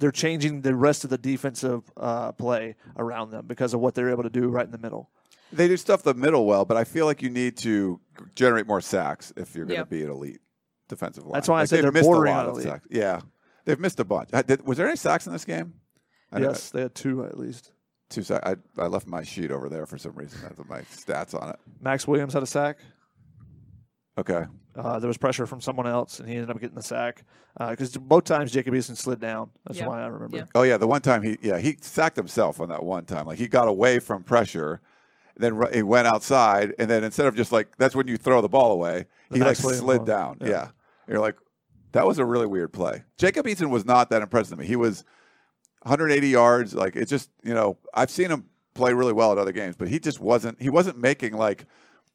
they're changing the rest of the defensive uh, play around them because of what they're able to do right in the middle. They do stuff the middle well, but I feel like you need to generate more sacks if you're going to Yep. be an elite defensive line. That's why I Like, said they've they're missed a bordering lot on of elite. sacks. Yeah, they've missed a bunch. Did, was there any sacks in this game? I don't yes, they had two at least. Two sacks. I, I left my sheet over there for some reason. I That's my stats on it. Max Williams had a sack. Okay. Uh, there was pressure from someone else, and he ended up getting the sack because both times Jacob Eason slid down. That's Yeah. why I remember. Oh yeah, the one time he yeah he sacked himself on that one time. Like he got away from pressure, then ru- he went outside, and then instead of just like that's when you throw the ball away, The he like Williams slid one. down. Yeah. Yeah. you're like that was a really weird play. Jacob Eason was not that impressive to me. He was 180 yards. Like it just you know I've seen him play really well at other games, but he just wasn't. He wasn't making like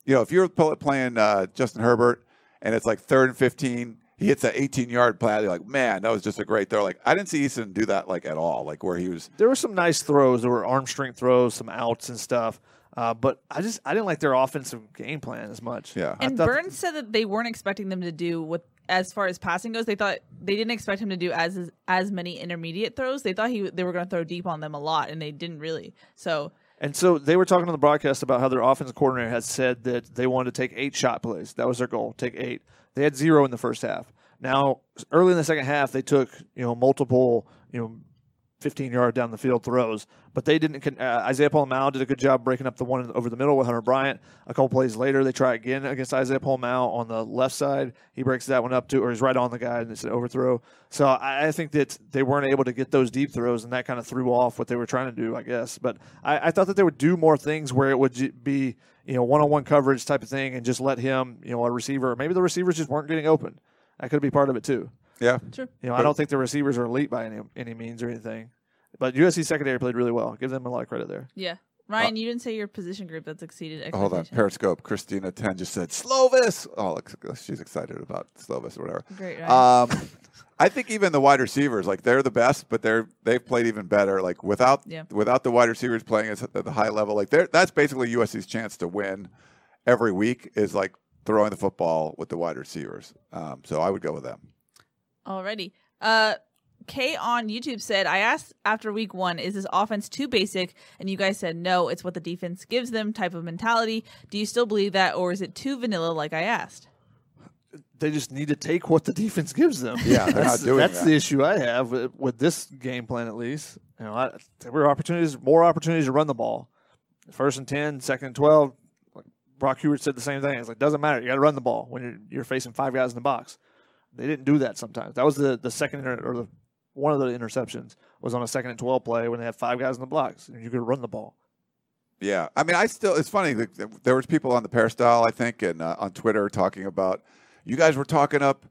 you know if you're pl- playing uh, Justin Herbert and it's like third and 15. He hits that 18 yard play. You're like, man, that was just a great throw. Like, I didn't see Eason do that like at all. Like where he was There were some nice throws. There were arm strength throws, some outs and stuff. Uh, but I just I didn't like their offensive game plan as much. Yeah, And Burns said that they weren't expecting them to do what, as far as passing goes, they thought they didn't expect him to do as as many intermediate throws. They thought he they were going to throw deep on them a lot, and they didn't really. So And so they were talking on the broadcast about how their offensive coordinator had said that they wanted to take eight shot plays. That was their goal, take eight. They had zero in the first half. Now, early in the second half, they took you know multiple you know 15 yard down the field throws, but they didn't. Uh, Isaiah Paul did a good job breaking up the one over the middle with Hunter Bryant. A couple plays later, they try again against Isaiah Paul on the left side. He breaks that one up too, or he's right on the guy, and it's an overthrow. So I, I think that they weren't able to get those deep throws, and that kind of threw off what they were trying to do, I guess. But I, I thought that they would do more things where it would be you know one on one coverage type of thing, and just let him you know a receiver. Maybe the receivers just weren't getting open. That could be part of it too. Yeah, Sure. You know, I don't think the receivers are elite by any any means or anything, but USC secondary played really well. Give them a lot of credit there. yeah, Ryan, you didn't say your position group that's exceeded expectations. Hold on, Periscope. Christina Ten just said Slovis. Oh, she's excited about Slovis or whatever. Great, Um, I think even the wide receivers, like they're the best, but they're they've played even better. Like without Yeah. without the wide receivers playing at the high level, like they're that's basically USC's chance to win every week is like throwing the football with the wide receivers. Um, so I would go with them. Alrighty. Uh, Kay on YouTube said, I asked after week one, is this offense too basic? And you guys said, no, it's what the defense gives them type of mentality. Do you still believe that, or is it too vanilla like I asked? They just need to take what the defense gives them. Yeah, they're that's, not doing that's that. the issue I have with, with this game plan. At least, you know, I, there were opportunities, more opportunities to run the ball. First and 10, second and twelve. Like Brock Huard said the same thing. It's like doesn't matter. You got to run the ball when you're you're facing five guys in the box. They didn't do that sometimes. That was the the second inter- or the one of the interceptions was on a second and twelve play when they had five guys in the blocks and you could run the ball. Yeah, I mean, I still. It's funny. There was people on the Periscope, I think, and uh, on Twitter talking about you guys were talking up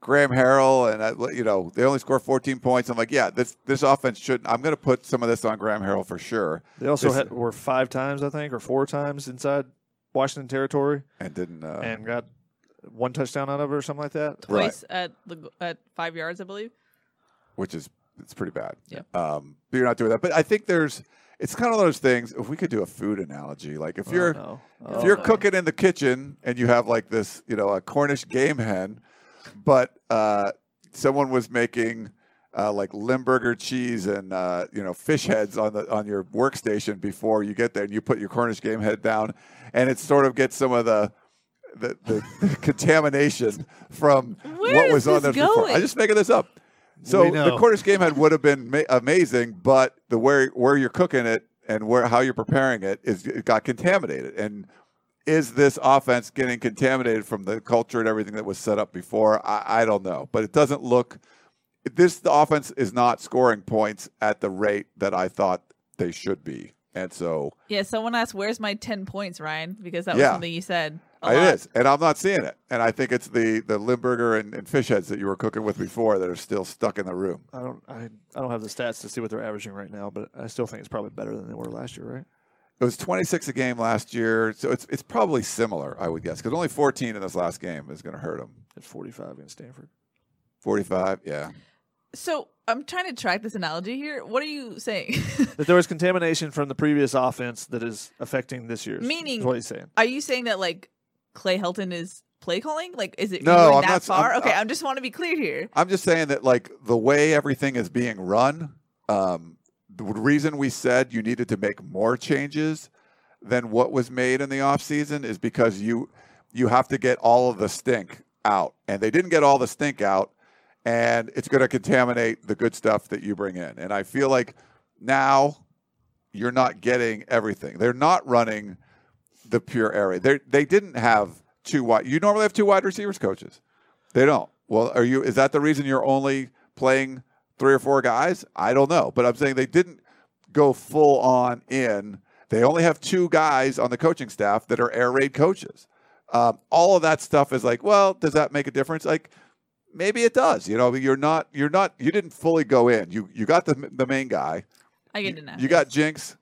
Graham Harrell, and uh, you know they only scored 14 points. I'm like, yeah, this this offense should. I'm going to put some of this on Graham Harrell for sure. They also This- had, were five times, I think, or four times inside Washington territory, and didn't uh, and got one touchdown out of her or something like that. Twice at the at five yards, I believe. which is it's pretty bad. Yeah. Um, but you're not doing that. But I think there's it's kind of those things. If we could do a food analogy, like if Oh, you're no. if Oh, you're no. cooking in the kitchen and you have like this, you know, a Cornish game hen, but uh, someone was making. Uh, like Limburger cheese and uh, you know fish heads on the on your workstation before you get there, and you put your Cornish game head down, and it sort of gets some of the the, the contamination from Where what is was on this there before. I'm just making this up. So the know. Cornish game head would have been ma- amazing, but the where where you're cooking it and where how you're preparing it is it got contaminated. And is this offense getting contaminated from the culture and everything that was set up before? I, I don't know, but it doesn't look. This the offense is not scoring points at the rate that I thought they should be, and so Yeah, someone asked, "Where's my ten points, Ryan?" Because that was Yeah. something you said. A It lot. is, and I'm not seeing it. And I think it's the the Limburger and, and fish heads that you were cooking with before that are still stuck in the room. I don't. I, I don't have the stats to see what they're averaging right now, but I still think it's probably better than they were last year, right? It was 26 a game last year, so it's it's probably similar, I would guess, because only 14 in this last game is going to hurt them. At 45 against Stanford. 45, yeah. So I'm trying to track this analogy here. What are you saying? that there was contamination from the previous offense that is affecting this year's. Meaning, is what he's saying. Are you saying that like Clay Helton is play calling? Like, is it No, going I'm that not- far? I'm- okay, I- I just want to be clear here. I'm just saying that like the way everything is being run, um, the reason we said you needed to make more changes than what was made in the offseason is because you you have to get all of the stink out. And they didn't get all the stink out and it's going to contaminate the good stuff that you bring in. And I feel like now you're not getting everything. They're not running the pure area. They they didn't have two wide. You normally have two wide receivers coaches. They don't. Well, are you? Is that the reason you're only playing three or four guys? I don't know, but I'm saying they didn't go full on in. They only have two guys on the coaching staff that are air raid coaches. Um, all of that stuff is like, well, does that make a difference? Like, maybe it does. You know, you're not, you're not, you didn't fully go in. You you got the the main guy. I get it now. You got Jinx,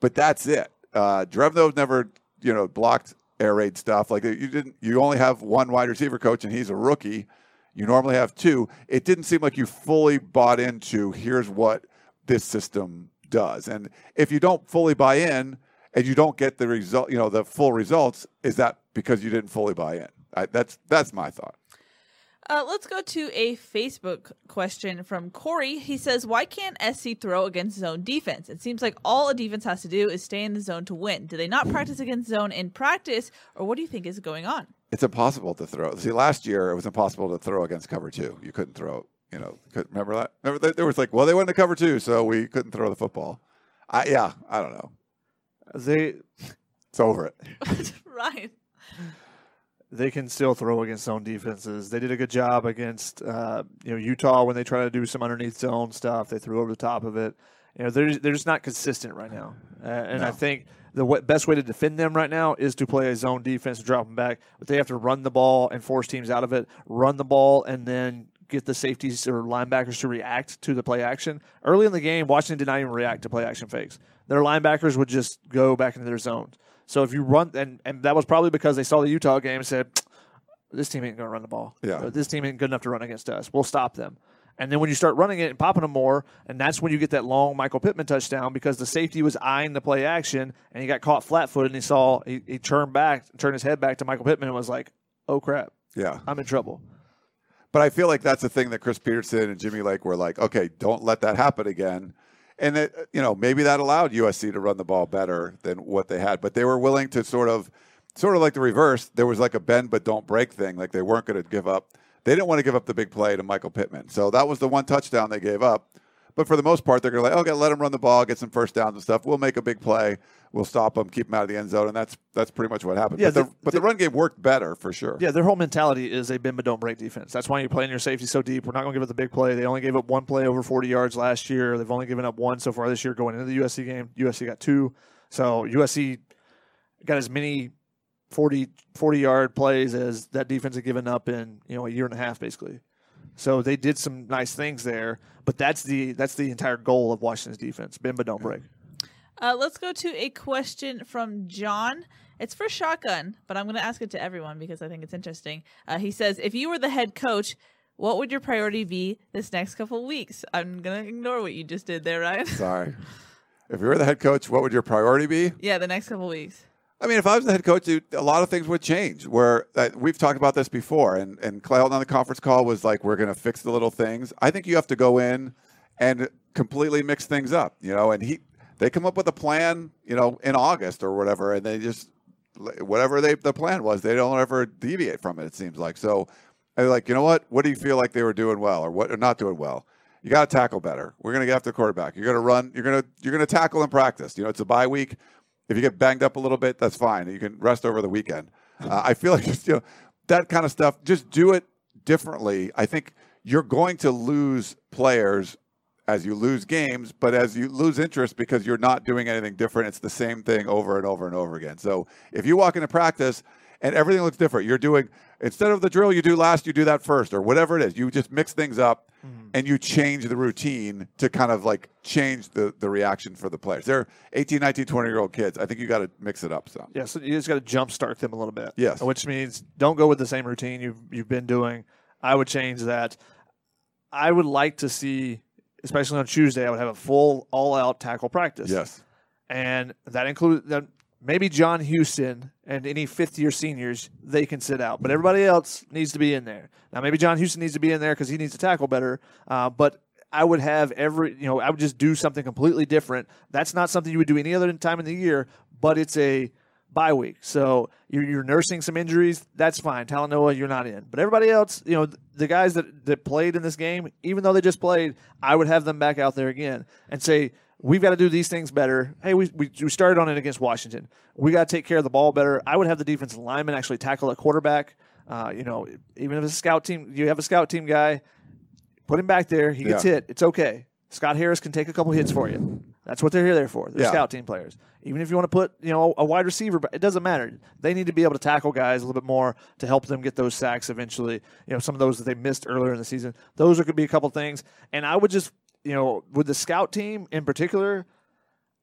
but that's it. Uh, Drevno never, you know, blocked air raid stuff. Like you didn't. You only have one wide receiver coach, and he's a rookie. You normally have two. It didn't seem like you fully bought into. Here's what this system does, and if you don't fully buy in, and you don't get the result, you know, the full results, is that because you didn't fully buy in? I, that's that's my thought. Uh, let's go to a Facebook question from Corey. He says, "Why can't SC throw against zone defense? It seems like all a defense has to do is stay in the zone to win. Do they not practice against zone in practice, or what do you think is going on?" It's impossible to throw. See, last year it was impossible to throw against cover two. You couldn't throw. You know, could, remember that? Remember that? There was like, well, they went to cover two, so we couldn't throw the football. I yeah, I don't know. They It's over it. right. They can still throw against zone defenses. They did a good job against uh, you know Utah when they try to do some underneath zone stuff. They threw over the top of it. You know they're they're just not consistent right now, uh, and I think the w- best way to defend them right now is to play a zone defense, and drop them back. But they have to run the ball and force teams out of it. Run the ball and then get the safeties or linebackers to react to the play action. Early in the game, Washington did not even react to play action fakes. Their linebackers would just go back into their zones. So if you run, and, and that was probably because they saw the Utah game and said, this team ain't going to run the ball. Yeah. This team ain't good enough to run against us. We'll stop them. And then when you start running it and popping them more, and that's when you get that long Michael Pittman touchdown because the safety was eyeing the play action and he got caught flat footed and he saw, he, he turned back, turned his head back to Michael Pittman and was like, oh crap, Yeah, I'm in trouble. but I feel like that's the thing that Chris Petersen and Jimmy Lake were like, okay, don't let that happen again. And it, you know, maybe that allowed USC to run the ball better than what they had, but they were willing to sort of, sort of like the reverse. There was like a bend but don't break thing. Like they weren't going to give up. They didn't want to give up the big play to Michael Pittman. So that was the one touchdown they gave up. But for the most part, they're going to like, okay, let him run the ball, get some first downs and stuff. We'll make a big play. We'll stop him, keep him out of the end zone, and that's that's pretty much what happened. Yeah, but the, the- but the run game worked better for sure. Yeah, their whole mentality is a bend but don't break defense. That's why you're playing your safety so deep. We're not going to give up the big play. They only gave up one play over 40 yards last year. They've only given up one so far this year going into the USC game. USC got two. So USC got as many 40, 40 yard plays as that defense had given up in you know a year and a half basically. So they did some nice things there, but that's the that's the entire goal of Washington's defense: bend but don't break. Uh, let's go to a question from John. It's for Shotgun, but I'm going to ask it to everyone because I think it's interesting. Uh, he says, If you were the head coach, what would your priority be this next couple of weeks? I'm going to ignore what you just did there, Ryan. Sorry. If you were the head coach, what would your priority be? yeah, the next couple of weeks. I mean, if I was the head coach, dude, a lot of things would change. Where uh, we've talked about this before, and and Clay on the conference call was like, "We're going to fix the little things." I think you have to go in and completely mix things up, you know. And he, they come up with a plan, you know, in August or whatever, and they just whatever they the plan was, they don't ever deviate from it. It seems like so. I like, you know what? What do you feel like they were doing well, or what are not doing well? You got to tackle better. We're going to get after the quarterback. You're going to run. You're going to you're going to tackle in practice. You know, it's a bye week. If you get banged up a little bit, that's fine. You can rest over the weekend. Uh, I feel like just, you know that kind of stuff. Just do it differently. I think you're going to lose players as you lose games, but as you lose interest because you're not doing anything different, it's the same thing over and over and over again. So if you walk into practice and everything looks different, you're doing instead of the drill you do last, you do that first, or whatever it is. You just mix things up Mm-hmm. and you change the routine to kind of like change the, the reaction for the players. They're 18, 19, 20 year old kids. I think you got to mix it up some. Yeah, so you just got to jumpstart them a little bit. Yes. which means don't go with the same routine you've you've been doing. I would change that. I would like to see, especially on Tuesday, I would have a full all out tackle practice. Yes. and that includes that maybe John Houston and any fifth year seniors they can sit out, but everybody else needs to be in there. Now maybe John Houston needs to be in there because he needs to tackle better, uh, but. I would have every, you know, I would just do something completely different. That's not something you would do any other time in the year, but it's a bye week. So you're, you're nursing some injuries. That's fine. Talanoa, you're not in. But everybody else, you know, the guys that, that played in this game, even though they just played, I would have them back out there again and say, we've got to do these things better. Hey, we, we, we started on it against Washington. We got to take care of the ball better. I would have the defensive lineman actually tackle a quarterback. Uh, you know, even if it's a scout team, you have a scout team guy, put him back there. He gets Yeah. hit. It's okay. Scott Harris can take a couple hits for you. That's what they're here there for. They're Yeah. scout team players. Even if you want to put, you know, a wide receiver, but it doesn't matter. They need to be able to tackle guys a little bit more to help them get those sacks eventually. You know, some of those that they missed earlier in the season. Those are could be a couple things. And I would just, you know, with the scout team in particular,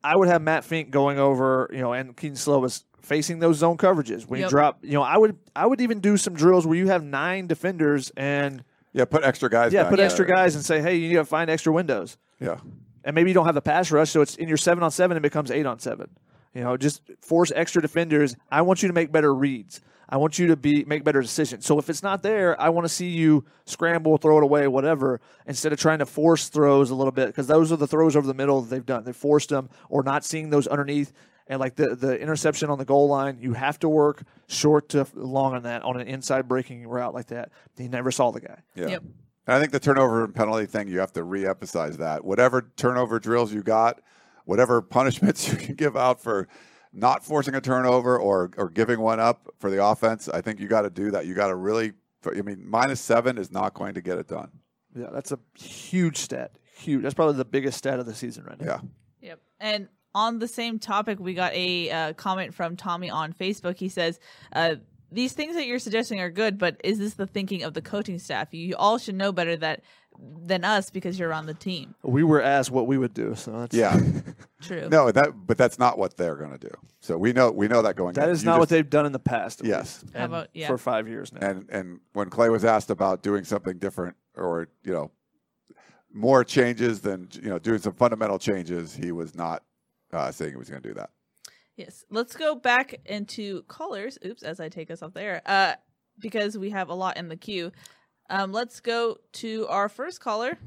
I would have Matt Fink going over, you know, and Kedon Slovis facing those zone coverages. When Yep. you drop, you know, I would I would even do some drills where you have nine defenders and Yeah, put extra guys. yeah, back put there. extra guys and say, hey, you need to find extra windows. Yeah. And maybe you don't have the pass rush, so it's in your seven on seven, it becomes eight on seven. You know, just force extra defenders. I want you to make better reads. I want you to be make better decisions. So if it's not there, I want to see you scramble, throw it away, whatever, instead of trying to force throws a little bit because those are the throws over the middle that they've done. They forced them or not seeing those underneath. And like the the interception on the goal line, you have to work short to long on that on an inside breaking route like that. He never saw the guy. Yeah. Yep. And I think the turnover and penalty thing, you have to re-emphasize that. Whatever turnover drills you got, whatever punishments you can give out for not forcing a turnover or or giving one up for the offense, I think you got to do that. You got to really. I mean, minus seven is not going to get it done. Yeah, that's a huge stat. Huge. That's probably the biggest stat of the season right now. Yeah. Yep. And on the same topic, we got a uh, comment from Tommy on Facebook. He says, uh, "These things that you're suggesting are good, but is this the thinking of the coaching staff? You all should know better that than us because you're on the team." We were asked what we would do, so that's Yeah. True. No, that but that's not what they're going to do. So we know we know that going. That in. is You not what just- they've done in the past. at Yes. least, How and about- yeah. for five years now. And and when Clay was asked about doing something different or you know more changes than you know doing some fundamental changes, he was not uh, saying he was going to do that. Yes. Let's go back into callers. Oops, as I take us off there, uh, because we have a lot in the queue. Um, let's go to our first caller.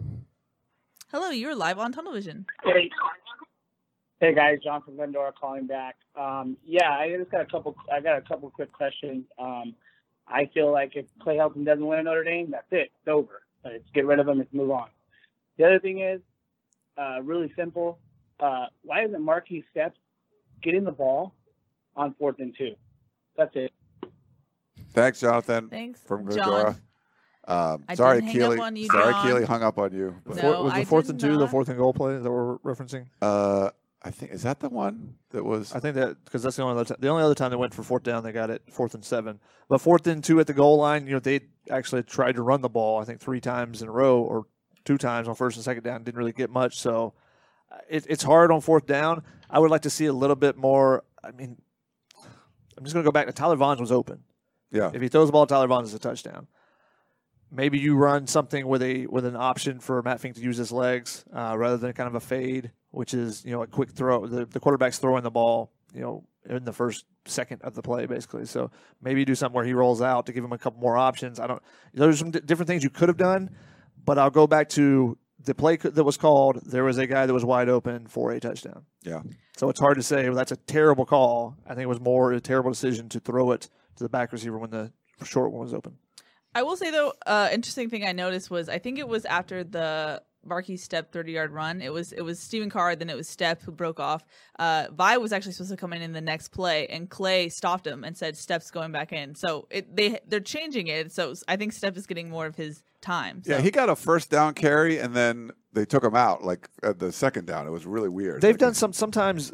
Hello, you're live on Tunnel Vision. Hey, hey guys, John from Glendora calling back. Um, yeah, I just got a couple. I got a couple quick questions. Um, I feel like if Clay Helton doesn't win at Notre Dame, that's it. It's over. Let's get rid of him. Let's move on. The other thing is, uh, really simple. Uh, why isn't Markese Steps getting the ball on fourth and two? That's it. Thanks, Jonathan. Thanks, from John. Glendora. Um, I sorry, didn't up Keely. on you, sorry, John. Keely hung up on you. The No, four- was I the fourth did and two the fourth and goal play that we're referencing? Uh, I think is that the one that was. I think that because that's the only other ti- the only other time they went for fourth down, they got it fourth and seven. But fourth and two at the goal line, you know, they actually tried to run the ball. I think three times in a row or two times on first and second down, didn't really get much. So it, it's hard on fourth down. I would like to see a little bit more. I mean, I'm just going to go back to Tyler Vaughns was open. Yeah. If he throws the ball, Tyler Vaughns is a touchdown. Maybe you run something with a with an option for Matt Fink to use his legs uh, rather than kind of a fade, which is you know a quick throw. The, the quarterback's throwing the ball, you know, in the first second of the play, basically. So maybe you do something where he rolls out to give him a couple more options. I don't. There's some d- different things you could have done, but I'll go back to the play that was called. There was a guy that was wide open for a touchdown. Yeah. So it's hard to say. Well, that's a terrible call. I think it was more a terrible decision to throw it to the back receiver when the short one was open. I will say though, uh, interesting thing I noticed was I think it was after the Markese Stepp 30 yard run. It was it was Stephen Carr, then it was Stepp who broke off. Uh, Vi was actually supposed to come in in the next play, and Clay stopped him and said Stepp's going back in. So it, they they're changing it. So I think Stepp is getting more of his time. Yeah, he got a first down carry, and then they took him out like at the second down. It was really weird. They've done some sometimes,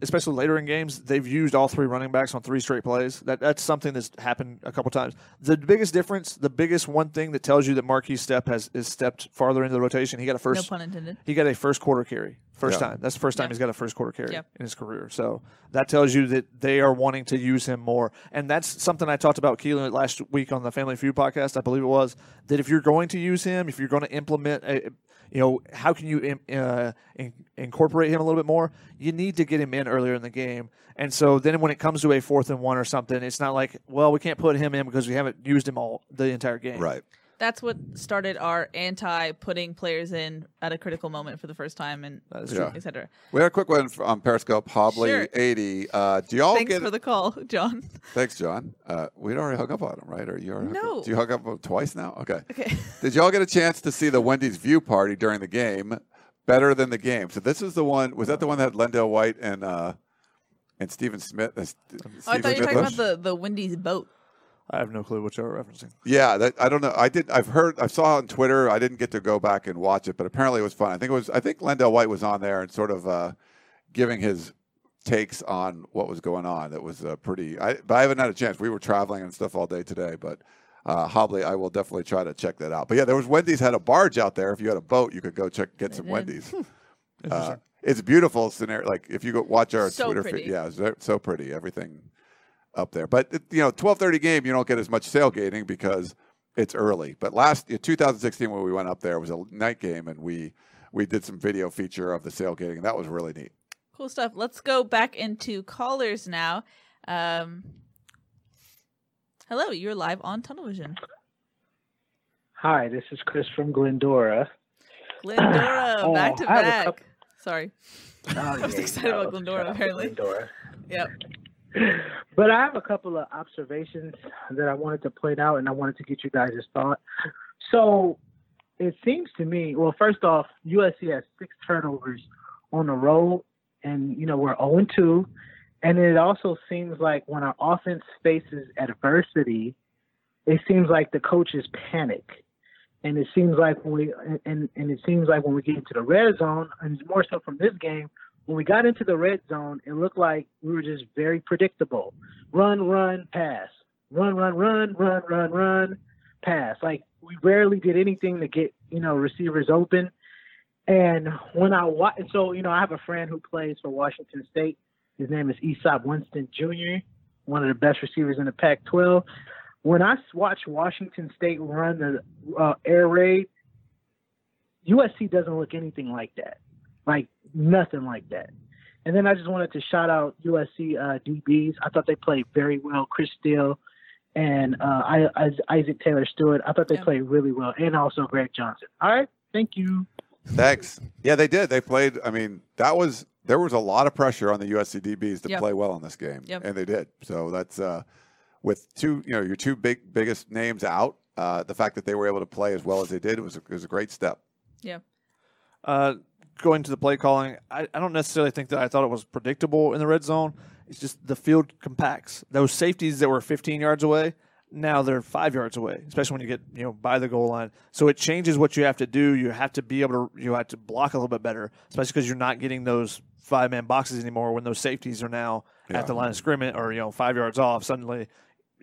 especially later in games. They've used all three running backs on three straight plays. That that's something that's happened a couple times. The biggest difference, the biggest one thing that tells you that Markese Stepp has is stepped farther into the rotation. He got a first. No pun intended. He got a first quarter carry. First Yeah. time. That's the first time Yeah. he's got a first quarter carry Yep. in his career. So that tells you that they are wanting to use him more. And that's something I talked about Keelan last week on the Family Feud podcast, I believe it was, that if you're going to use him, if you're going to implement a you know, how can you uh, in- incorporate him a little bit more? You need to get him in earlier in the game. And so then when it comes to a fourth and one or something, it's not like, well, we can't put him in because we haven't used him all the entire game. Right. That's what started our anti putting players in at a critical moment for the first time and is true. et cetera. We had a quick one on Periscope. Hobley Sure. eighty. Uh, do y'all Thanks get? for the call, John. Thanks, John. Uh, we'd already hung up on him, right? Or you already? No. up- Do you hug up twice now? Okay. Okay. Did y'all get a chance to see the Wendy's view party during the game? Better than the game. So this is the one. Was that the one that had LenDale White and uh, and Stephen Smith? Uh, St- Oh, I thought you were talking about the, the Wendy's boat. I have no clue what you're referencing. Yeah, that, I don't know. I did. I've heard. I saw on Twitter. I didn't get to go back and watch it, but apparently it was fun. I think it was. I think LenDale White was on there and sort of uh, giving his takes on what was going on. That was uh, pretty. I, but I haven't had a chance. We were traveling and stuff all day today, but. Uh, Hobley, I will definitely try to check that out. But yeah, there was Wendy's had a barge out there. If you had a boat, you could go check get some did. Wendy's. uh, it's a beautiful scenario. Like if you go watch our So Twitter pretty. feed, yeah, it's so pretty. Everything up there. But you know, twelve thirty game, you don't get as much sailgating because it's early. But last 2016, when we went up there, it was a night game, and we we did some video feature of the sailgating, and that was really neat. Cool stuff. Let's go back into callers now. Um, hello, you're live on Tunnel Hi, this is Chris from Glendora. Glendora, Oh, back to I back. couple- Sorry. Oh, I was yeah, excited about Glendora, shout out to apparently. Glendora. Yep. But I have a couple of observations that I wanted to point out, and I wanted to get you guys' thought. So it seems to me, well, first off, USC has six turnovers on the road, and you know we're 0 2. And it also seems like when our offense faces adversity, it seems like the coaches panic. And it seems like when we and, and it seems like when we get into the red zone, and it's more so from this game, when we got into the red zone, it looked like we were just very predictable. Run, run, pass. Run, run, run, run, run, run, pass. Like we rarely did anything to get, you know, receivers open. And when I watch, so, you know, I have a friend who plays for Washington State. His name is Easop Winston Jr., one of the best receivers in the Pac 12. When I watch Washington State run the uh, air raid, USC doesn't look anything like that. Like nothing like that. And then I just wanted to shout out USC uh, DBs. I thought they played very well. Chris Steele and uh, I, I, Isaac Taylor Stewart. I thought they played really well, and also Greg Johnson. All right, thank you. Thanks. Yeah, they did. They played. I mean, that was there was a lot of pressure on the USC DBs to Yep. play well in this game, Yep. and they did. So that's uh, with two, you know, your two big biggest names out. Uh, the fact that they were able to play as well as they did it was a, it was a great step. Yeah. Uh, going to the play calling, I, I don't necessarily think that I thought it was predictable in the red zone. It's just the field compacts. Those safeties that were 15 yards away, now they're five yards away, especially when you get you know by the goal line. So it changes what you have to do. You have to be able to you have to block a little bit better, especially because you're not getting those five man boxes anymore when those safeties are now Yeah. at the line of scrimmage or you know five yards off. Suddenly,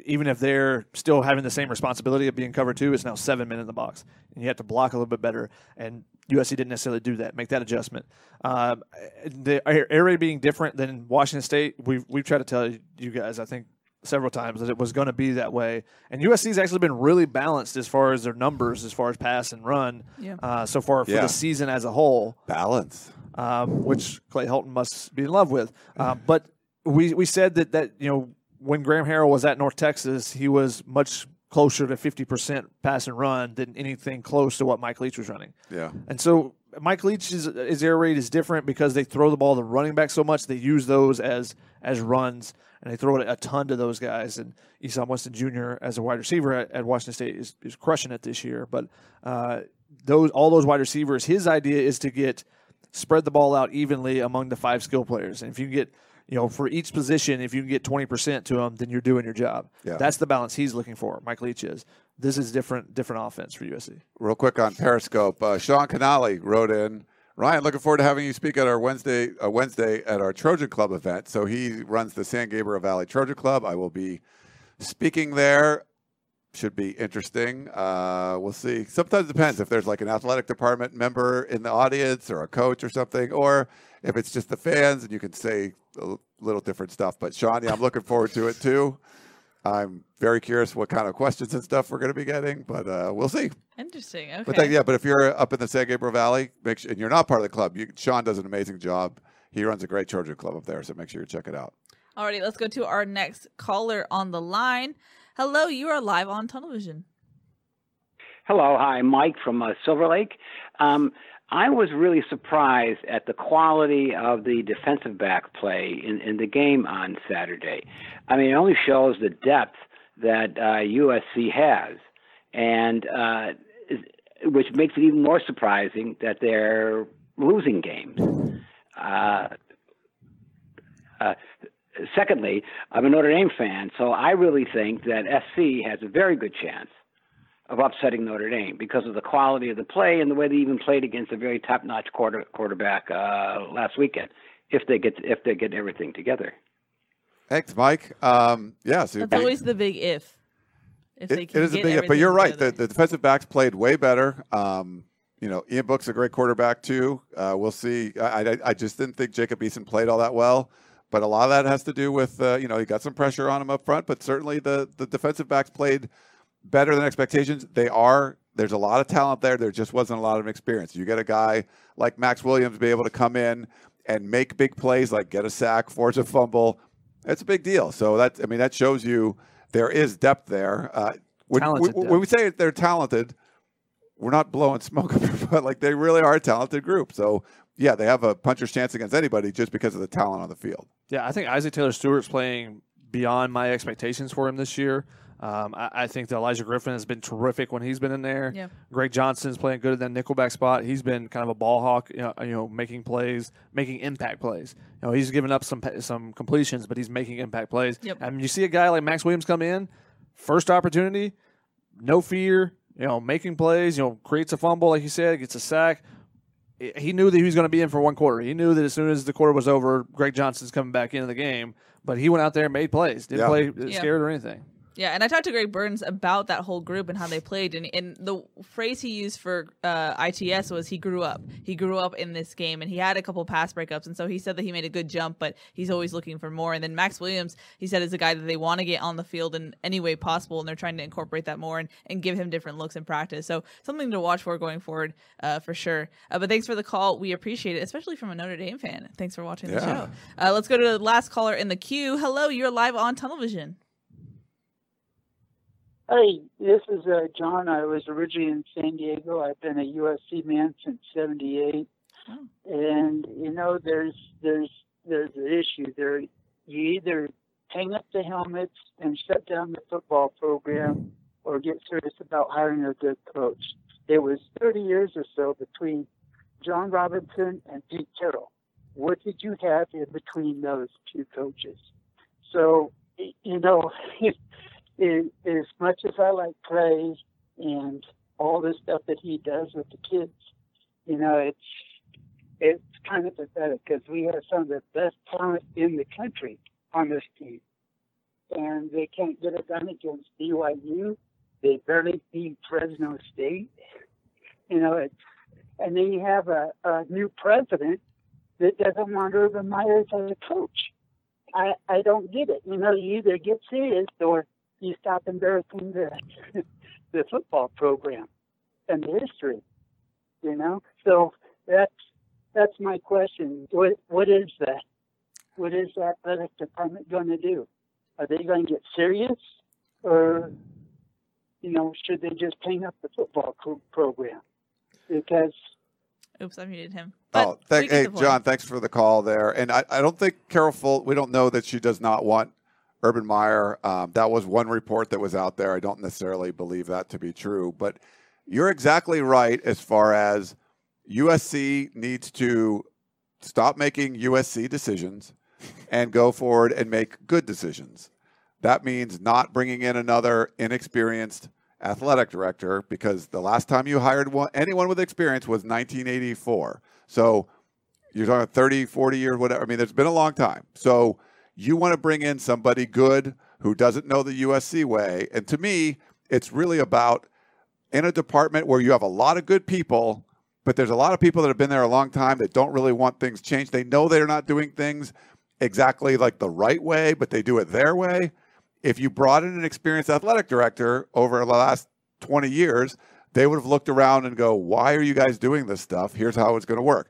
even if they're still having the same responsibility of being cover two, it's now seven men in the box, and you have to block a little bit better. And USC didn't necessarily do that, make that adjustment. Um, the air raid being different than Washington State, we've we've tried to tell you guys, I think several times that it was going to be that way. And USC's actually been really balanced as far as their numbers, as far as pass and run, Yeah. uh, so far for Yeah. the season as a whole. Balance. um, which Clay Helton must be in love with. Uh, but we we said that that you know when Graham Harrell was at North Texas, he was much closer to fifty percent pass and run than anything close to what Mike Leach was running. Yeah. And so Mike Leach's his air raid is different because they throw the ball to running back so much. They use those as as runs, and they throw it a ton to those guys. And Easop Winston Jr. as a wide receiver at, at Washington State is, is crushing it this year. But uh, those all those wide receivers, his idea is to get spread the ball out evenly among the five skill players. And if you get you know, for each position, if you can get 20% to them, then you're doing your job. Yeah. That's the balance he's looking for. Mike Leach is. This is different, different offense for USC. Real quick on Periscope, uh, Sean Canali wrote in. Ryan, looking forward to having you speak at our Wednesday uh, Wednesday at our Trojan Club event. So he runs the San Gabriel Valley Trojan Club. I will be speaking there. Should be interesting. Uh, we'll see. Sometimes it depends if there's like an athletic department member in the audience or a coach or something, or if it's just the fans and you can say a little different stuff. But Sean, yeah, I'm looking forward to it too. I'm very curious what kind of questions and stuff we're going to be getting, but uh, we'll see. Interesting. Okay. But then, yeah, but if you're up in the San Gabriel Valley, make sure, and you're not part of the club, you, Sean does an amazing job. He runs a great Trojan club up there, so make sure you check it out. Alrighty, let's go to our next caller on the line. Hello, you are live on television. Hello, hi, Mike from uh, Silver Lake. Um, I was really surprised at the quality of the defensive back play in, in the game on Saturday. I mean, it only shows the depth that uh, USC has, and uh, which makes it even more surprising that they're losing games. Uh, uh, secondly, I'm a Notre Dame fan, so I really think that SC has a very good chance of upsetting Notre Dame because of the quality of the play and the way they even played against a very top-notch quarter, quarterback uh, last weekend. If they get if they get everything together. Thanks, Mike. Um, yeah, so That's always the big if. If they it, can it is a get big, but you're right. The, the defensive backs played way better. Um, you know, Ian Book's a great quarterback too. Uh, we'll see. I, I, I just didn't think Jacob Eason played all that well, but a lot of that has to do with uh, you know he got some pressure on him up front. But certainly the the defensive backs played better than expectations. They are. There's a lot of talent there. There just wasn't a lot of experience. You get a guy like Max Williams be able to come in and make big plays, like get a sack, force a fumble. It's a big deal. So that I mean that shows you there is depth there. Uh, when, Talented when- when we say they're talented, we're not blowing smoke up their butt. Like they really are a talented group. So yeah, they have a puncher's chance against anybody just because of the talent on the field. Yeah, I think Isaac Taylor Stewart's playing beyond my expectations for him this year. Um, I, I think that Olaijah Griffin has been terrific when he's been in there. Yeah. Greg Johnson's playing good at that nickelback spot. He's been kind of a ball hawk, you know, you know, making plays, making impact plays. You know, he's given up some some completions, but he's making impact plays. Yep. I mean, you see a guy like Max Williams come in, first opportunity, no fear, you know, making plays. You know, creates a fumble, like you said, gets a sack. He knew that he was going to be in for one quarter. He knew that as soon as the quarter was over, Greg Johnson's coming back into the game. But he went out there and made plays. Didn't Yeah. play Yeah. scared or anything. Yeah, and I talked to Greg Burns about that whole group and how they played, and, and the phrase he used for uh, ITS was he grew up. He grew up in this game, and he had a couple pass breakups, and so he said that he made a good jump, but he's always looking for more. And then Max Williams, he said, is a guy that they want to get on the field in any way possible, and they're trying to incorporate that more and, and give him different looks in practice. So something to watch for going forward, uh, for sure. Uh, but thanks for the call. We appreciate it, especially from a Notre Dame fan. Thanks for watching the show. Uh, let's go to the last caller in the queue. Hello, you're live on television. Hey, this is uh, John. I was originally in San Diego. I've been a USC man since '78, and you know, there's there's there's an issue there. You either hang up the helmets and shut down the football program, or get serious about hiring a good coach. It was 30 years or so between John Robinson and Pete Carroll. What did you have in between those two coaches? So, you know, as much as I like Clay and all the stuff that he does with the kids, you know, it's it's kind of pathetic because we have some of the best talent in the country on this team. and they can't get it done against BYU. They barely beat Fresno State. You know, it's and then you have a, a new president that doesn't want Urban Meyer as a coach. I I don't get it. You know, you either get serious or you stop embarrassing the the football program and the history. You know, so that's that's my question. What what is that? What is the athletic department going to do? Are they going to get serious, or you know, should they just clean up the football co- program? Because Oops, I muted him. Oh, thank, hey. John, thanks for the call there. And I, I don't think Carol Folt, we don't know that she does not want Urban Meyer. Um, that was one report that was out there. I don't necessarily believe that to be true, but you're exactly right as far as USC needs to stop making USC decisions and go forward and make good decisions. That means not bringing in another inexperienced athletic director because the last time you hired one, anyone with experience was 1984. So you're talking 30, 40 years, whatever. I mean, there's been a long time. So you want to bring in somebody good who doesn't know the USC way. And to me, it's really about in a department where you have a lot of good people, but there's a lot of people that have been there a long time that don't really want things changed. They know they're not doing things exactly like the right way, but they do it their way. If you brought in an experienced athletic director over the last 20 years, they would have looked around and go, "Why are you guys doing this stuff? Here's how it's going to work."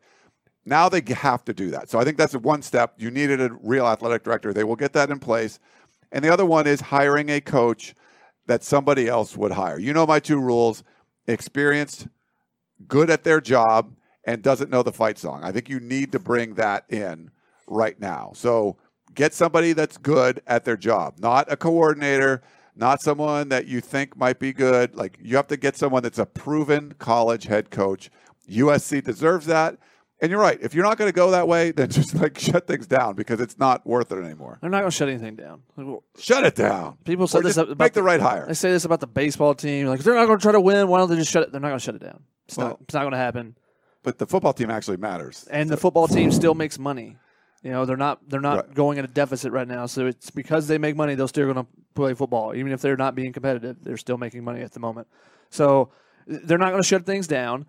Now they have to do that. So I think that's one step. You needed a real athletic director. They will get that in place. And the other one is hiring a coach that somebody else would hire. You know my two rules experienced, good at their job, and doesn't know the fight song. I think you need to bring that in right now. So get somebody that's good at their job, not a coordinator, not someone that you think might be good. Like you have to get someone that's a proven college head coach. USC deserves that. And you're right. If you're not going to go that way, then just like shut things down because it's not worth it anymore. They're not going to shut anything down. Shut it down. People say Or this just about make the right hire. They say this about the baseball team. Like, if they're not going to try to win. Why don't they just shut it? They're not going to shut it down. It's Well- not. It's not going to happen. But the football team actually matters. And the football team still makes money. You know, they're not. They're not going at a deficit right now. So it's because they make money. They're still going to play football, even if they're not being competitive. They're still making money at the moment. So they're not going to shut things down.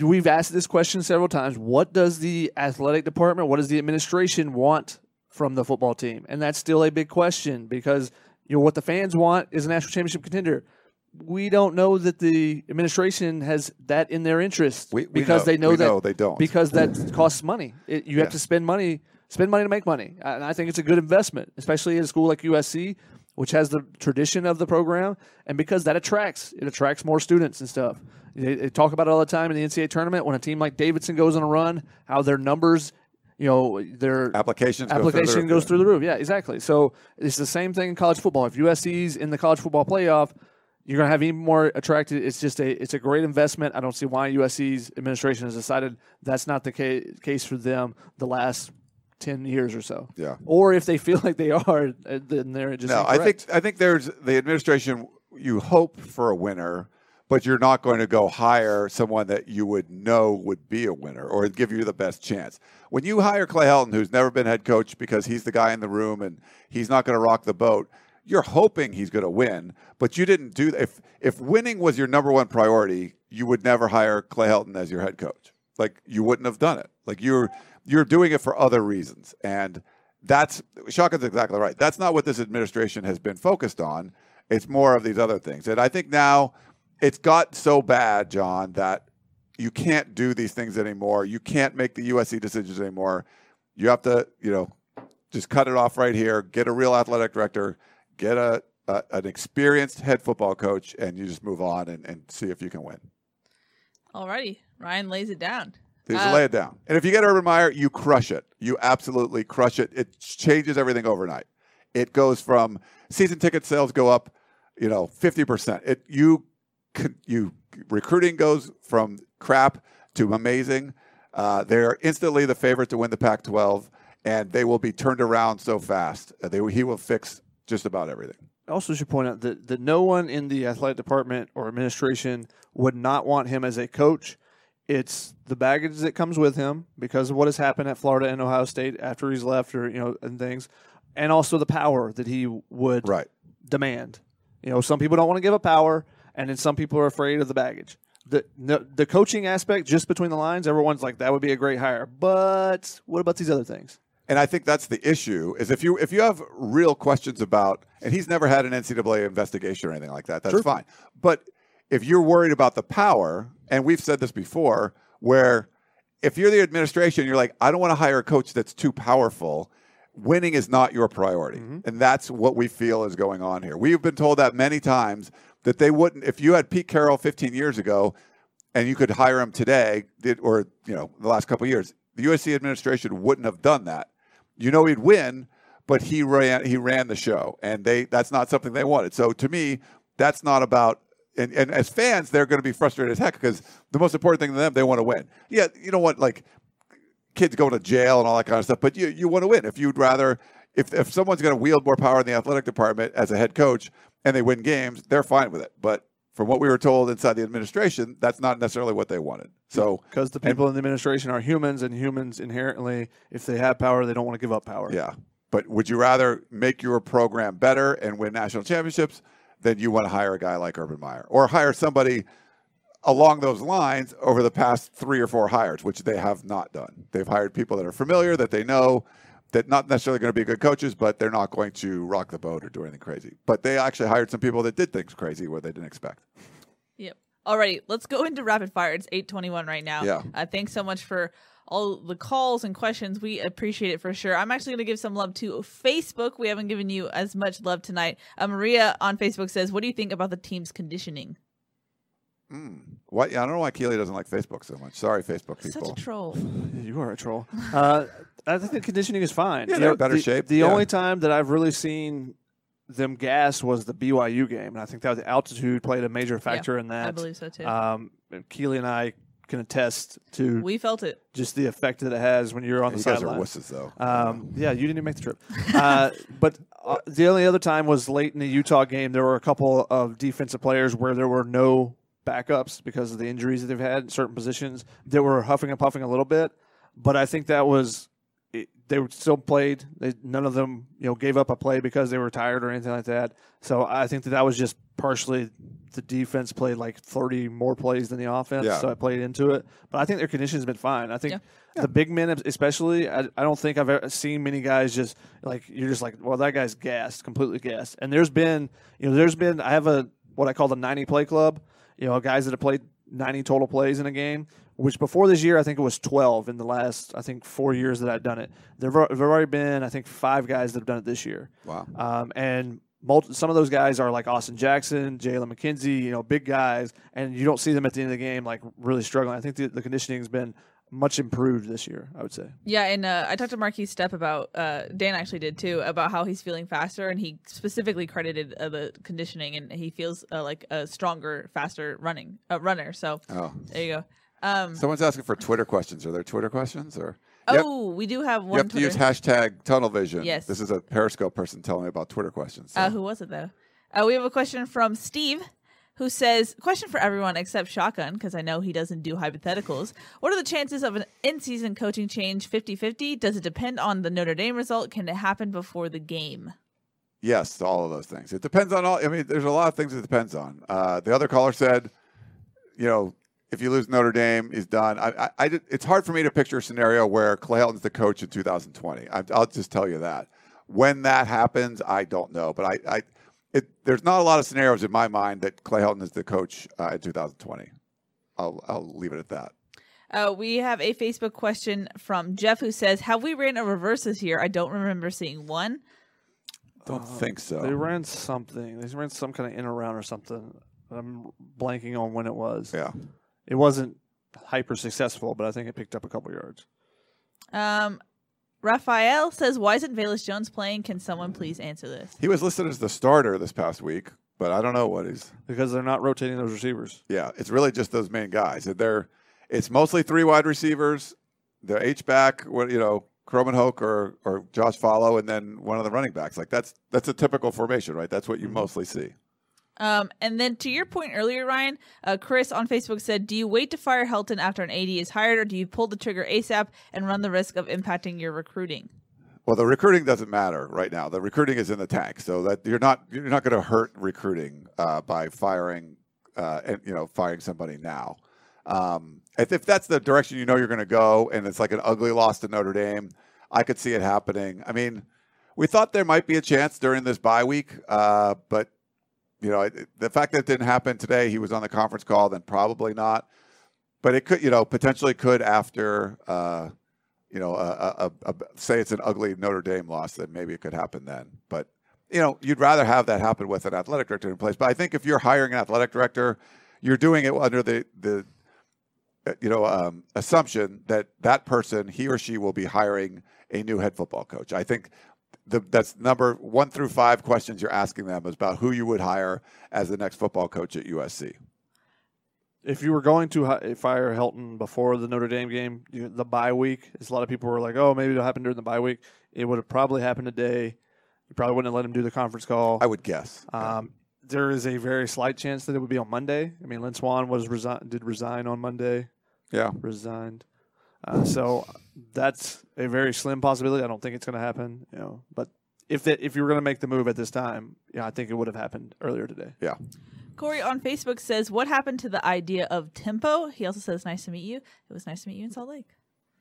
We've asked this question several times. What does the athletic department, what does the administration want from the football team? And that's still a big question because you know what the fans want is a national championship contender. We don't know that the administration has that in their interest we because know- they know we that know they don't. because that costs money. It, you have to spend money, spend money to make money, and I think it's a good investment, especially at a school like USC, which has the tradition of the program, and because that attracts it attracts more students and stuff. They, they talk about it all the time in the NCAA tournament when a team like Davidson goes on a run, how their numbers. You know their Applications go application roof, goes through the roof. Yeah, exactly. So it's the same thing in college football. If USC's in the college football playoff, you're going to have even more attracted. It's just a it's a great investment. I don't see why USC's administration has decided that's not the ca- case for them the last ten years or so. Yeah. Or if they feel like they are, then they're just no, I think I think there's the administration. You hope for a winner, but you're not going to go hire someone that you would know would be a winner or give you the best chance. When you hire Clay Helton, who's never been head coach because he's the guy in the room and he's not going to rock the boat, you're hoping he's going to win. But you didn't do that. If if winning was your number one priority, you would never hire Clay Helton as your head coach. Like you wouldn't have done it. Like you're you're doing it for other reasons and that's Shotgun's exactly right. That's not what this administration has been focused on. It's more of these other things. And I think now it's got so bad, John, that you can't do these things anymore. You can't make the USC decisions anymore. You have to, you know, just cut it off right here. Get a real athletic director. Get a, a an experienced head football coach, and you just move on and, and see if you can win. Alrighty, Ryan lays it down. Just Uh, lay it down. And if you get Urban Meyer, you crush it. You absolutely crush it. It changes everything overnight. It goes from season ticket sales go up, you know, fifty percent. It you you recruiting goes from crap to amazing. Uh, they're instantly the favorite to win the Pac-12, and they will be turned around so fast. Uh, They, he will fix just about everything. I also should point out that, that no one in the athletic department or administration would not want him as a coach. It's the baggage that comes with him because of what has happened at Florida and Ohio State after he's left, or you know, and things. and also the power that he would right. demand. You know, some people don't want to give up power, and then some people are afraid of the baggage. The, the the coaching aspect, just between the lines, everyone's like that would be a great hire. But what about these other things? And I think that's the issue is if you if you have real questions about and he's never had an NCAA investigation or anything like that, that's Sure. fine. But if you're worried about the power, and we've said this before, where if you're the administration, you're like, I don't want to hire a coach that's too powerful. Winning is not your priority. Mm-hmm. And that's what we feel is going on here. We've been told that many times that they wouldn't if you had Pete Carroll 15 years ago and you could hire him today or you know the last couple years the USC administration wouldn't have done that. You know he'd win but he ran he ran the show and they that's not something they wanted. So to me that's not about and, and as fans they're going to be frustrated as heck because the most important thing to them they want to win. Yeah you know what like kids going to jail and all that kind of stuff but you you want to win. If you'd rather if, if someone's going to wield more power in the athletic department as a head coach and they win games they're fine with it but from what we were told inside the administration that's not necessarily what they wanted so because the people in the administration are humans, and humans inherently, if they have power, they don't want to give up power. Yeah. But would you rather make your program better and win national championships than you want to hire a guy like Urban Meyer or hire somebody along those lines over the past three or four hires, which they have not done? They've hired people that are familiar, that they know, that not necessarily going to be good coaches, but they're not going to rock the boat or do anything crazy. But they actually hired some people that did things crazy where they didn't expect. Yep. Alrighty, let's go into rapid fire. It's eight twenty one right now. Yeah. Uh, thanks so much for all the calls and questions. We appreciate it for sure. I'm actually going to give some love to Facebook. We haven't given you as much love tonight. Uh, Maria on Facebook says, "What do you think about the team's conditioning?" What? Yeah, I don't know why Keely doesn't like Facebook so much. Sorry, Facebook people. Such a troll. You are a troll. Uh, I think the conditioning is fine. Yeah, they're in better the, shape. The Yeah. only time that I've really seen them gas was the BYU game, and I think that the altitude played a major factor in that. I believe so, too. Um, Keely and I can attest to We felt it. just the effect that it has when you're on the You guys are sideline. wusses, though. Um, yeah, you didn't even make the trip. Uh, but uh, the only other time was late in the Utah game. There were a couple of defensive players where there were no backups because of the injuries that they've had in certain positions that were huffing and puffing a little bit. But I think that was it, they were still played. They, none of them, you know, gave up a play because they were tired or anything like that. So I think that that was just partially the defense played like 30 more plays than the offense. Yeah. So I played into it. But I think their condition has been fine. I think the big men, especially, I, I don't think I've ever seen many guys just like, you're just like, well, that guy's gassed, completely gassed. And there's been, you know, there's been, I have a, what I call the 90 play club, you know, guys that have played 90 total plays in a game, which before this year, I think it was 12 in the last, I think, four years that I've done it. There have there have already been, I think, five guys that have done it this year. Wow. Um, and multi- some of those guys are like Austin Jackson, Jalen McKenzie, you know, big guys, and you don't see them at the end of the game like really struggling. I think the, the conditioning has been much improved this year, I would say. Yeah, and uh, I talked to Markese Stepp about uh, Dan actually did too about how he's feeling faster, and he specifically credited uh, the conditioning, and he feels uh, like a stronger, faster running uh, runner. So Oh. there you go. Um, Someone's asking for Twitter questions. Are there Twitter questions or? Yep. oh, we do have You one. have to use hashtag tunnel vision. Yes. This is a Periscope person telling me about Twitter questions. Uh, who was it though? Uh, we have a question from Steve, who says, "Question for everyone except Shotgun, because I know he doesn't do hypotheticals. What are the chances of an in-season coaching change 50-50? Does it depend on the Notre Dame result? Can it happen before the game?" Yes, all of those things. It depends on all. I mean, there's a lot of things it depends on. Uh, the other caller said, you know, if you lose Notre Dame, he's done. I, I, I it's hard for me to picture a scenario where Clay Helton's the coach in 2020. I, I'll just tell you that. When that happens, I don't know. But I, I it, there's not a lot of scenarios in my mind that Clay Helton is the coach uh, in 2020. I'll, I'll leave it at that. Uh, we have a Facebook question from Jeff who says, "Have we ran a reverse this year? I don't remember seeing one." Don't think so. They ran something. They ran some kind of in around or something. I'm blanking on when it was. Yeah. It wasn't hyper successful, but I think it picked up a couple yards. Um, Raphael says, "Why isn't Velus Jones playing? Can someone please answer this?" He was listed as the starter this past week, but I don't know what he's because they're not rotating those receivers. Yeah, it's really just those main guys. They're it's mostly three wide receivers, the H back, what you know, Krommenhoek or or Josh Falo, and then one of the running backs. Like that's that's a typical formation, right? That's what you mostly see. Um, and then to your point earlier, Ryan, uh, Chris on Facebook said, "Do you wait to fire Helton after an AD is hired, or do you pull the trigger ASAP and run the risk of impacting your recruiting?" Well, the recruiting doesn't matter right now. The recruiting is in the tank, so that you're not you're not going to hurt recruiting uh, by firing uh, and you know firing somebody now. Um, if, if that's the direction you know you're going to go, and it's like an ugly loss to Notre Dame, I could see it happening. I mean, we thought there might be a chance during this bye week, uh, but you know the fact that it didn't happen today, he was on the conference call, then probably not. But it could, you know, potentially could after. Uh, you know, a, a, a, say it's an ugly Notre Dame loss, then maybe it could happen then. But you know, you'd rather have that happen with an athletic director in place. But I think if you're hiring an athletic director, you're doing it under the the you know um, assumption that that person, he or she, will be hiring a new head football coach. I think the, that's number one through five questions you're asking them is about who you would hire as the next football coach at USC if you were going to hi- fire Helton before the Notre Dame game, you, the bye week, as a lot of people were like, "Oh, maybe it'll happen during the bye week." It would have probably happened today. You probably wouldn't have let him do the conference call. I would guess. Um, there is a very slight chance that it would be on Monday. I mean, Lynn Swann was resi- did resign on Monday. Yeah, resigned. Uh, so that's a very slim possibility. I don't think it's going to happen. You know, but if that if you were going to make the move at this time, yeah, I think it would have happened earlier today. Yeah. Corey on Facebook says, "What happened to the idea of tempo?" He also says, "Nice to meet you. It was nice to meet you in Salt Lake."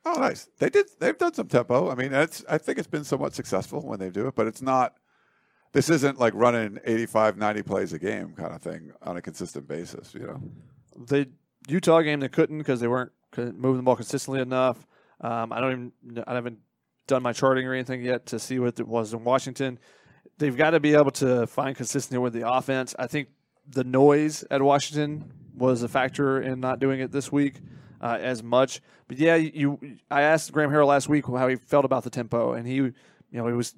Oh, nice. They did. They've done some tempo. I mean, it's. I think it's been somewhat successful when they do it, but it's not. This isn't like running 85, 90 plays a game kind of thing on a consistent basis. You know, the Utah game they couldn't because they weren't moving the ball consistently enough. Um, I don't even. I haven't done my charting or anything yet to see what it was in Washington. They've got to be able to find consistency with the offense. I think the noise at Washington was a factor in not doing it this week uh, as much. But yeah, you. I asked Graham Harrell last week how he felt about the tempo, and he, you know, he was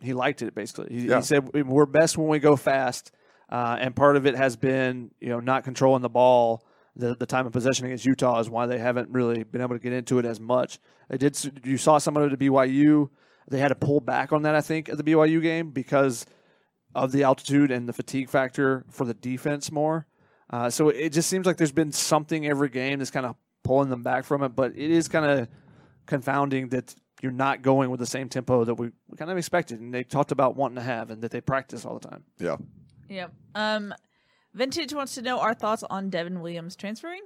he liked it basically. He, yeah. he said we're best when we go fast, uh, and part of it has been you know not controlling the ball. The, the time of possession against Utah is why they haven't really been able to get into it as much. They did. You saw some of it at BYU. They had to pull back on that, I think, at the BYU game because of the altitude and the fatigue factor for the defense more. Uh, so it just seems like there's been something every game that's kind of pulling them back from it, but it is kind of confounding that you're not going with the same tempo that we, we kind of expected and they talked about wanting to have and that they practice all the time. Yeah. Yep. Um, Vintage wants to know our thoughts on Devin Williams transferring.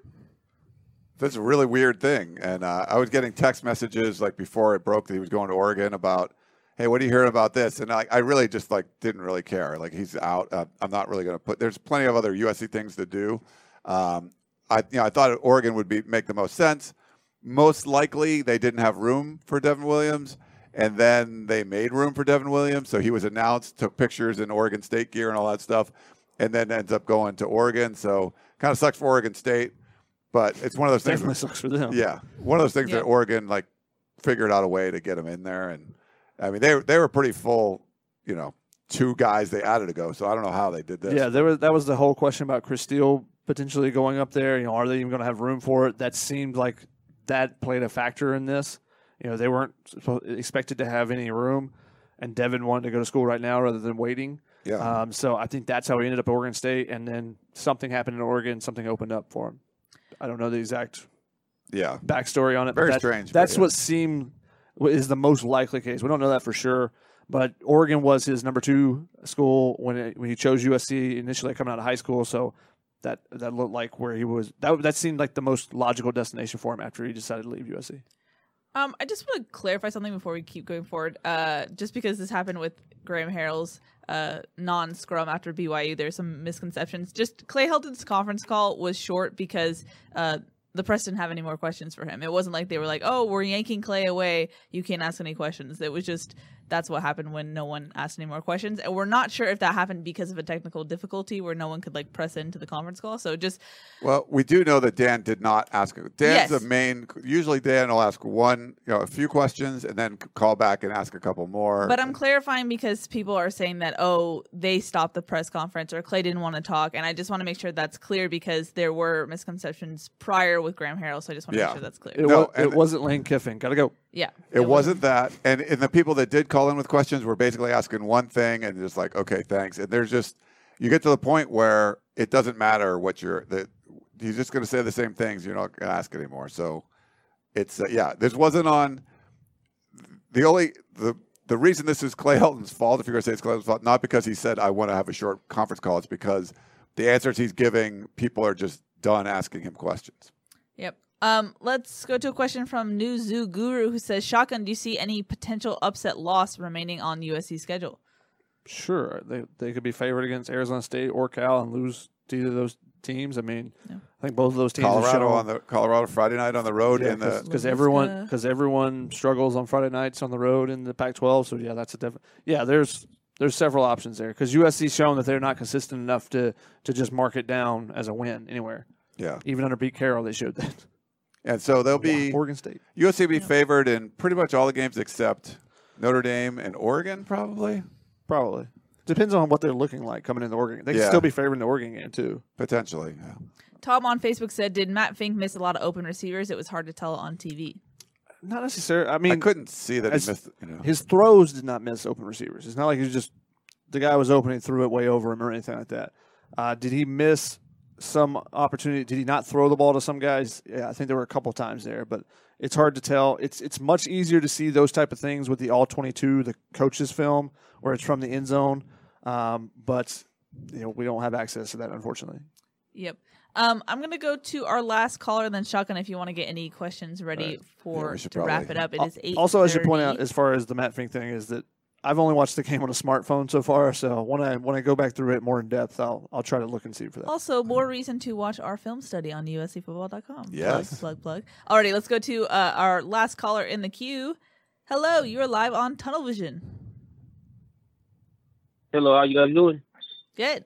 That's a really weird thing. And uh, I was getting text messages like before it broke that he was going to Oregon about hey, what are you hearing about this? And I, I really just like didn't really care. Like he's out. Uh, I'm not really going to put. There's plenty of other USC things to do. Um, I you know I thought Oregon would be make the most sense. Most likely they didn't have room for Devin Williams, and then they made room for Devin Williams. So he was announced, took pictures in Oregon State gear and all that stuff, and then ends up going to Oregon. So kind of sucks for Oregon State, but it's one of those things. Definitely things. sucks for them. Yeah, one of those things Yeah. that Oregon like figured out a way to get him in there and I mean, they they were pretty full. You know, two guys they added to go. So I don't know how they did this. Yeah, there was that was the whole question about Chris Steele potentially going up there. You know, are they even going to have room for it? That seemed like that played a factor in this. You know, they weren't expected to have any room, and Devin wanted to go to school right now rather than waiting. Yeah. Um, so I think that's how he ended up at Oregon State, and then something happened in Oregon. Something opened up for him. I don't know the exact yeah backstory on it. but Very that- strange, but That's yeah. what seemed is the most likely case. We don't know that for sure, but Oregon was his number two school when it, when he chose USC initially coming out of high school. So that that looked like where he was. That that seemed like the most logical destination for him after he decided to leave USC. Um, I just want to clarify something before we keep going forward. Uh, just because this happened with Graham Harrell's uh, non-scrum after BYU, there's some misconceptions. Just Clay Helton's conference call was short because uh, the press didn't have any more questions for him. It wasn't like they were like, "Oh, we're yanking Clay away. You can't ask any questions." It was just that's what happened when no one asked any more questions, and we're not sure if that happened because of a technical difficulty where no one could like press into the conference call. So just Well, we do know that Dan did not ask. Dan's Yes. the main. Usually, Dan will ask one, you know, a few questions, and then call back and ask a couple more. But I'm clarifying because people are saying that oh they stopped the press conference or Clay didn't want to talk, and I just want to make sure that's clear because there were misconceptions prior with Graham Harrell, so I just want to Yeah. make sure that's clear. It, No, wa- it wasn't Lane Kiffin. Got to go. Yeah, It, wasn't that, and and the people that did call in with questions were basically asking one thing and just like, okay, thanks. And there's just you get to the point where it doesn't matter what you're that he's just going to say the same things. You're not going to ask anymore. So it's uh, yeah, this wasn't on. The only the the reason this is Clay Helton's fault, if you're going to say it's Clay Helton's fault, not because he said I want to have a short conference call, it's because the answers he's giving, people are just done asking him questions. Yep. Um, let's go to a question from New Zoo Guru who says, "Shotgun, do you see any potential upset loss remaining on USC schedule?" Sure, they they could be favored against Arizona State or Cal and lose to either of those teams. I mean, I think both of those teams. Colorado on the Colorado Friday night on the road in the because everyone because everyone struggles on Friday nights on the road in the Pac-12. So yeah, that's a different. Yeah, there's there's several options there because USC's shown that they're not consistent enough to to just mark it down as a win anywhere. Yeah, even under Pete Carroll, they showed that. And so they'll be Oregon State. USC will be favored in pretty much all the games except Notre Dame and Oregon, probably. Probably depends on what they're looking like coming into Oregon. They Yeah. can still be favored in the Oregon game too. Potentially, yeah. Tom on Facebook said, "Did Matt Fink miss a lot of open receivers? It was hard to tell on TV." Not necessarily. I mean, I couldn't see that as- he missed. You know, His throws did not miss open receivers. It's not like he was just the guy was open and threw it way over him or anything like that. Uh, did he miss some opportunity? Did he not throw the ball to some guys? Yeah, I think there were a couple times there, but it's hard to tell. It's it's much easier to see those type of things with the all twenty two, the coaches film, where it's from the end zone. Um, but you know we don't have access to that, unfortunately. Yep. Um, I'm gonna go to our last caller, and then Shotgun. If you want to get any questions ready for to wrap it up, it is eight. Also, I should point out, as far as the Matt Fink thing, is that I've only watched the game on a smartphone so far. So when I when I go back through it more in depth, I'll I'll try to look and see for that. Also, more reason to watch our film study on USCFootball.com. Yes. Plug, plug, plug. Alrighty, let's go to uh, our last caller in the queue. Hello, you're live on Tunnel Vision. Hello, how you guys doing? Good.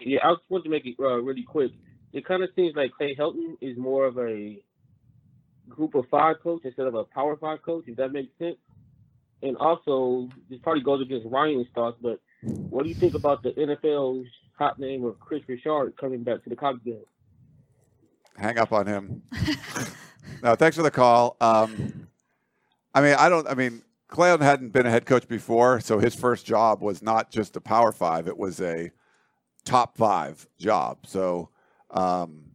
Yeah, I just want to make it uh, really quick. It kind of seems like Clay Helton is more of a group of five coach instead of a power five coach, if that makes sense. And also, this probably goes against Ryan's thoughts, but what do you think about the NFL's hot name of Kris Richard coming back to the game? hang up on him. no, thanks for the call. Um, I mean, I don't. I mean, Clayton hadn't been a head coach before, so his first job was not just a Power Five; it was a top five job. So, um,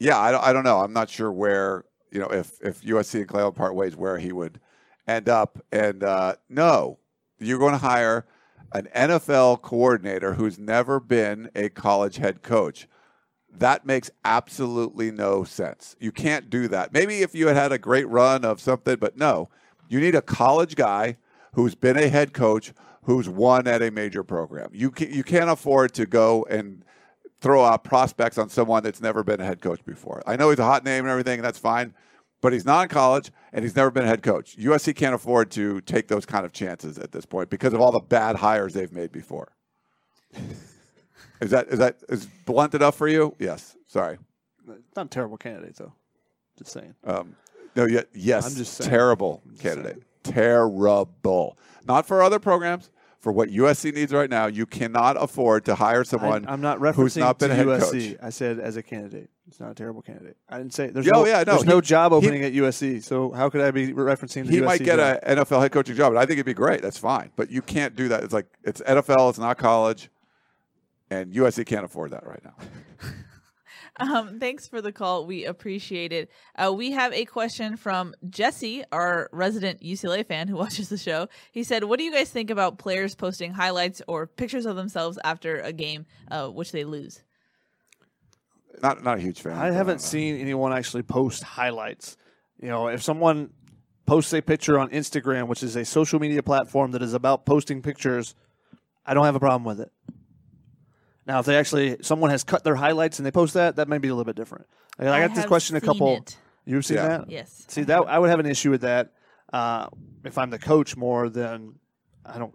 yeah, I don't, I don't know. I'm not sure where you know if if USC and Clayton part ways, where he would end up. And uh, no, you're going to hire an NFL coordinator who's never been a college head coach. That makes absolutely no sense. You can't do that. Maybe if you had had a great run of something, but no, you need a college guy who's been a head coach who's won at a major program. You can, you can't afford to go and throw out prospects on someone that's never been a head coach before. I know he's a hot name and everything, and that's fine, but he's not in college and he's never been a head coach. USC can't afford to take those kind of chances at this point because of all the bad hires they've made before. Is that is that is blunt enough for you? Yes. Sorry. Not a terrible candidate though. Just saying. Um, no. Yet yes. I'm just saying. terrible candidate. Terrible. Not for other programs. For what USC needs right now, you cannot afford to hire someone. I, am not referencing who's not been to a head USC. coach. I said as a candidate. It's not a terrible candidate. I didn't say there's Yeah, no, oh, yeah, no, there's no he- job he- opening at USC. So how could I be referencing the He USC might get an NFL head coaching job, and I think it'd be great. That's fine, but you can't do that. It's like it's NFL. It's not college, and USC can't afford that right now. Um, thanks for the call. We appreciate it. Uh, we have a question from Jesse, our resident UCLA fan who watches the show. He said, "What do you guys think about players posting highlights or pictures of themselves after a game, uh, which they lose?" Not not a huge fan. I haven't seen anyone actually post highlights. You know, if someone posts a picture on Instagram, which is a social media platform that is about posting pictures, I don't have a problem with it. Now, if they actually someone has cut their highlights and they post that, that may be a little bit different. Like, I I got this question a couple. it. You've seen Yeah. that? Yes. See that I would have an issue with that uh, if I'm the coach more than I don't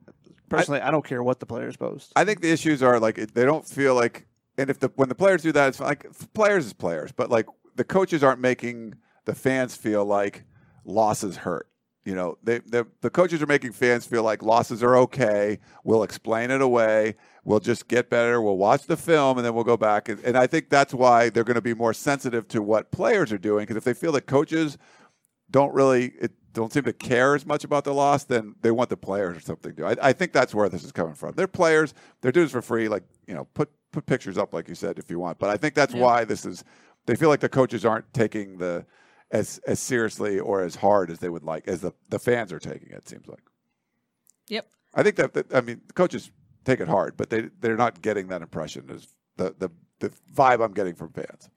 personally. I, don't care what the players post. I think the issues are like they don't feel like, and if the when the players do that, it's like players is players, but like the coaches aren't making the fans feel like losses hurt. You know, they, the coaches are making fans feel like losses are okay. We'll explain it away. We'll just get better. We'll watch the film and then we'll go back. And, and I think that's why they're going to be more sensitive to what players are doing because if they feel that coaches don't really it, don't seem to care as much about the loss, then they want the players or something to. I, I think that's where this is coming from. They're players. They're doing this for free. Like you know, put put pictures up like you said if you want. But I think that's Yeah. why this is. They feel like the coaches aren't taking the as as seriously or as hard as they would like as the the fans are taking it. Seems like. Yep. I think that, that I mean the coaches take it hard, but they they're not getting that impression as the the the vibe I'm getting from fans.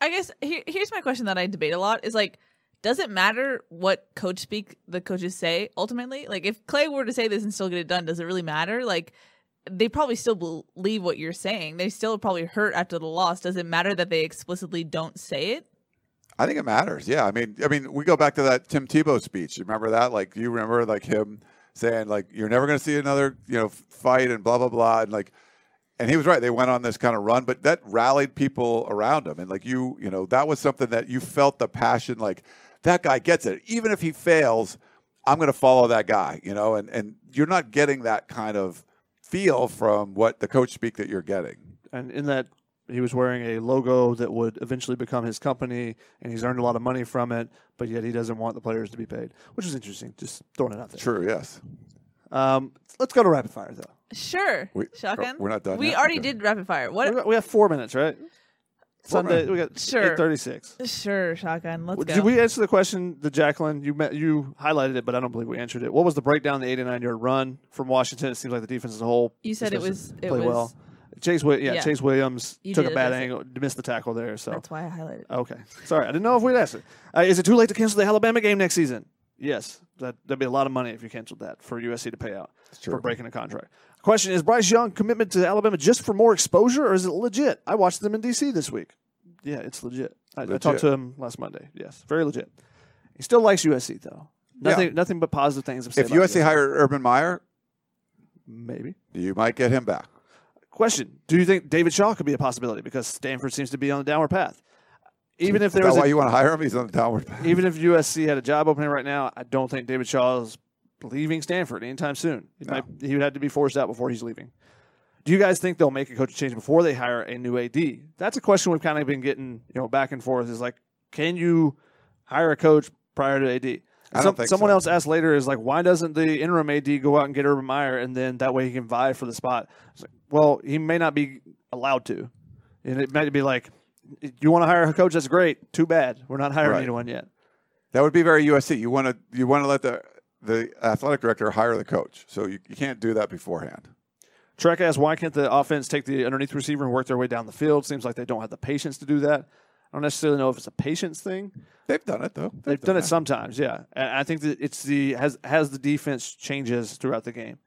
I guess here, here's my question that I debate a lot is like, does it matter what coach speak the coaches say ultimately? Like, if Clay were to say this and still get it done, does it really matter? Like, they probably still believe what you're saying. They still probably hurt after the loss. Does it matter that they explicitly don't say it? I think it matters. Yeah, I mean, I mean, we go back to that Tim Tebow speech. You remember that? Like, you remember like him saying like, "You're never going to see another, you know, fight," and blah blah blah, and like, and he was right. They went on this kind of run, but that rallied people around him, and like you, you know, that was something that you felt the passion. Like, that guy gets it. Even if he fails, I'm going to follow that guy. You know, and and you're not getting that kind of feel from what the coach speak that you're getting. And in that, he was wearing a logo that would eventually become his company, and he's earned a lot of money from it. But yet, he doesn't want the players to be paid, which is interesting. Just throwing it out there. True. Yes. Um, let's go to rapid fire though. Sure. We- Shotgun. we're not done We yet? already Okay. did rapid fire. What? We have four minutes, right? Sunday, we got Sure. eight thirty-six. Sure, shotgun. Let's go. Did we answer the question, the Jacqueline? You met, you highlighted it, but I don't believe we answered it. What was the breakdown? The eighty-nine yard run from Washington. It seems like the defense as a whole. You said it especially was- it played was- well. Chase, Wi- yeah, Yeah. Chase Williams You took did a bad address it. angle, missed the tackle there. So That's why I highlighted. it. Okay, sorry, I didn't know if we'd asked it. Uh, is it too late to cancel the Alabama game next season? Yes, that, that'd be a lot of money if you canceled that for USC to pay out for breaking a contract. Question: Is Bryce Young commitment to Alabama just for more exposure, or is it legit? I watched them in DC this week. Yeah, it's legit. I, I talked to him last Monday. Yes, very legit. He still likes USC though. Nothing, nothing but positive things. If about USC hired Urban Meyer, maybe you might get him back. Question: Do you think David Shaw could be a possibility because Stanford seems to be on the downward path? Even if Is there that was why a, you want to hire him? He's on the downward path. even if USC had a job opening right now, I don't think David Shaw is leaving Stanford anytime soon. He, might, he would have to be forced out before he's leaving. Do you guys think they'll make a coaching change before they hire a new AD? That's a question we've kind of been getting, you know, back and forth. Is like, can you hire a coach prior to AD? Some- someone so. else asked later is like, why doesn't the interim AD go out and get Urban Meyer and then that way he can vie for the spot? Like, well, he may not be allowed to, and it might be like, you want to hire a coach? That's great. Too bad we're not hiring Right. anyone yet. That would be very USC. You want to you want to let the the athletic director hire the coach, so you, you can't do that beforehand. Trek asks, why can't the offense take the underneath receiver and work their way down the field? Seems like they don't have the patience to do that. I don't necessarily know if it's a patience thing. They've done it though. They've, done, it sometimes, yeah. And I think that it's the has has the defense changes throughout the game.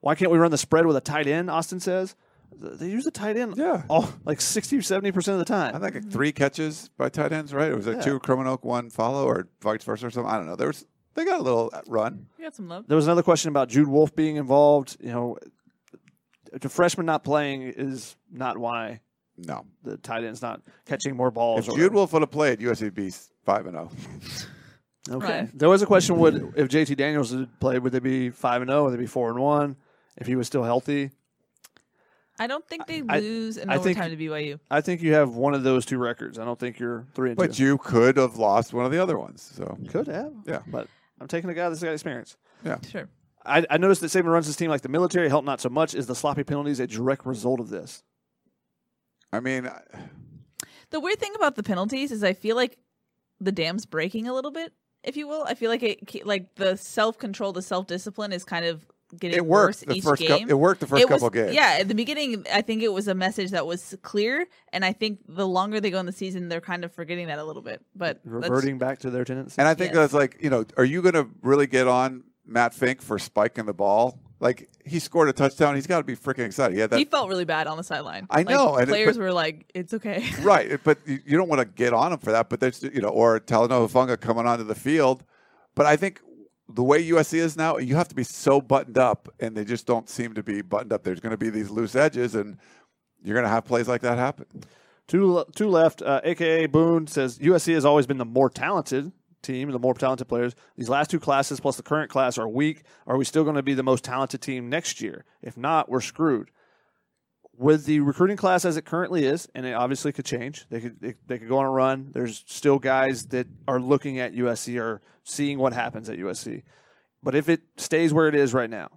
Why can't we run the spread with a tight end? Austin says they use the tight end, yeah, all like 60 or 70 percent of the time. I think like three catches by tight ends, right? It was like Yeah. two Krommenhoek, one Falo, or vice versa, or something. I don't know. There was they got a little uh, run. You got some love. There was another question about Jude Wolfe being involved. You know, the freshman not playing is not why. No, the tight end's not catching more balls. If or Jude Wolfe would have played, USC would be five and oh. zero. Okay. Right. There was a question: Would if JT Daniels had played, would they be five and zero? Would they be four and one? If he was still healthy, I don't think they I- lose in I think- overtime to BYU. I think you have one of those two records. I don't think you're three and But two. you could have lost one of the other ones. So could have. Yeah. But I'm taking a guy that's got experience. Yeah. Sure. I, I noticed that Saban runs his team like the military. Help not so much. Is the sloppy penalties a direct result of this? I mean, The weird thing about the penalties is I feel like the dam's breaking a little bit, if you will. I feel like it, like the self control, the self discipline is kind of getting It worked worse the each first cou- game. it worked the first It was- couple games. Yeah, at the beginning, I think it was a message that was clear, and I think the longer they go in the season, they're kind of forgetting that a little bit. But Reverting back to their tendency. and I think that's like you know, are you going to really get on Matt Fink for spiking the ball? Like he scored a touchdown, he's got to be freaking excited. He he felt really bad on the sideline. I Like, know, and it- players but- were like, "It's okay." right, but you you don't want to get on him for that. But there's you know, or Talanoa Hufanga coming onto the field. But I think the way USC is now, you have to be so buttoned up, and they just don't seem to be buttoned up. There's going to be these loose edges, and you're going to have plays like that happen. Two two left. Uh, AKA Boone says USC has always been the more talented team, the more talented players. These last two classes plus the current class are weak. Are we still going to be the most talented team next year? If not, we're screwed. With the recruiting class as it currently is, and it obviously could change. They could they, they could go on a run. There's still guys that are looking at USC or seeing what happens at USC. But if it stays where it is right now,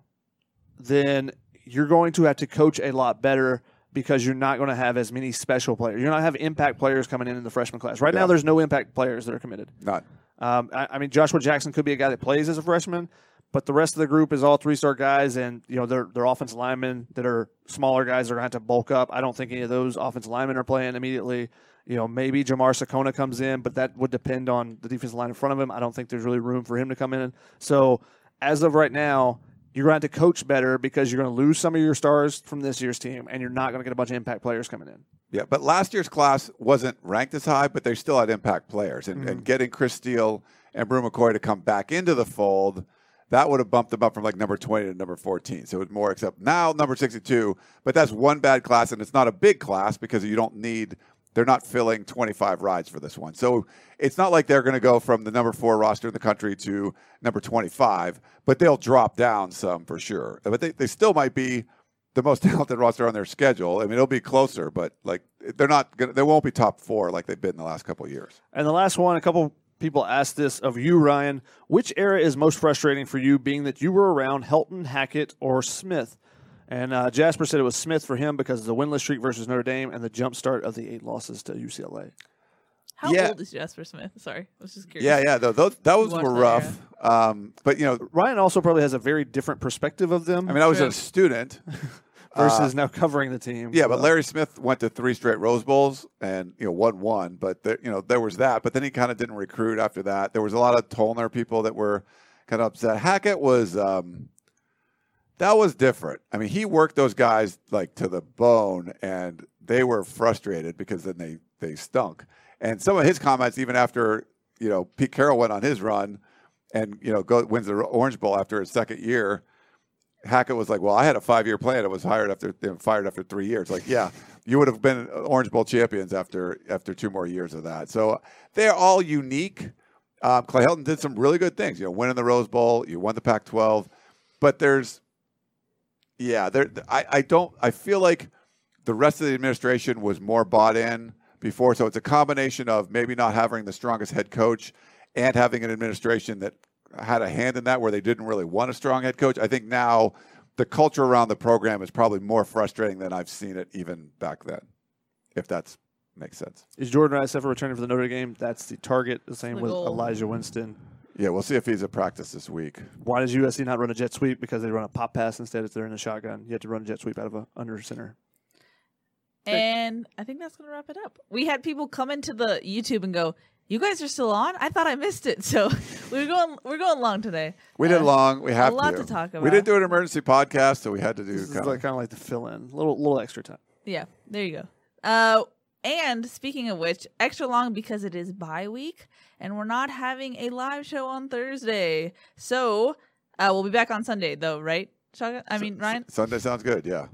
then you're going to have to coach a lot better because you're not going to have as many special players. You're not have impact players coming in in the freshman class. Right Yeah. now, there's no impact players that are committed. Not. Um, I, I mean, Joshua Jackson could be a guy that plays as a freshman, but the rest of the group is all three star guys, and you know they're they're offensive linemen that are smaller guys. They're going to have to bulk up. I don't think any of those offensive linemen are playing immediately. You know, maybe Jamar Sekona comes in, but that would depend on the defensive line in front of him. I don't think there's really room for him to come in. So as of right now, you're going to have to coach better because you're going to lose some of your stars from this year's team, and you're not going to get a bunch of impact players coming in. Yeah, but last year's class wasn't ranked as high, but they still had impact players. And, and mm-hmm. getting Chris Steele and Bru McCoy to come back into the fold, that would have bumped them up from like number 20 to number 14. So it was more, except now number 62. But that's one bad class, and it's not a big class because you don't need, they're not filling 25 rides for this one. So it's not like they're going to go from the number four roster in the country to number 25, but they'll drop down some for sure. But they, they still might be the most talented roster on their schedule. I mean, it'll be closer, but like they're not gonna, they won't be top four like they've been in the last couple years. And the last one, a couple people ask this of you, Ryan. Which era is most frustrating for you, being that you were around Helton, Hackett, or Smith? And uh, Jasper said it was Smith for him because of the winless streak versus Notre Dame and the jump start of the eight losses to UCLA. How Yeah. old is Jasper Smith? Sorry, I was just curious. Yeah, yeah, those, those those watched were rough. Um, but you know, Ryan also probably has a very different perspective of them. I mean, I was True. a student versus uh, now covering the team. Yeah, but Larry Smith went to three straight Rose Bowls and you know won one. But there, you know there was that. But then he kind of didn't recruit after that. There was a lot of Tollner people that were kind of upset. Hackett was um, that was different. I mean, he worked those guys like to the bone, and they were frustrated because then they they stunk. And some of his comments, even after you know Pete Carroll went on his run, and you know go, wins the Orange Bowl after his second year. Hackett was like, "Well, I had a five-year plan. I was hired after fired after three years." Like, yeah, you would have been Orange Bowl champions after after two more years of that. So they're all unique. Um, Clay Helton did some really good things. You know, winning the Rose Bowl, you won the Pac-12, but there's, yeah, there. I, I don't. I feel like the rest of the administration was more bought in before. So it's a combination of maybe not having the strongest head coach and having an administration that had a hand in that where they didn't really want a strong head coach. I think now the culture around the program is probably more frustrating than I've seen it even back then, if that makes sense. Is Jordan Rice ever returning for the Notre Game? That's the target. The same with. Elijah Winston. Yeah, we'll see if he's at practice this week. Why does USC not run a jet sweep? Because they run a pop pass instead. If they're in a shotgun, you have to run a jet sweep out of a under center. And I think that's going to wrap it up. We had people come into the YouTube and go, "You guys are still on? I thought I missed it." So we're going we're going long today. We did Uh, long. We have a lot to. to talk about. We about. did do an emergency podcast, so we had to do This is kind like of. kind of like the fill in, a little little extra time. Yeah, there you go. Uh, and speaking of which, extra long because it is bye week, and we're not having a live show on Thursday. So uh, we'll be back on Sunday, though, right? I mean, Ryan. Sunday sounds good. Yeah.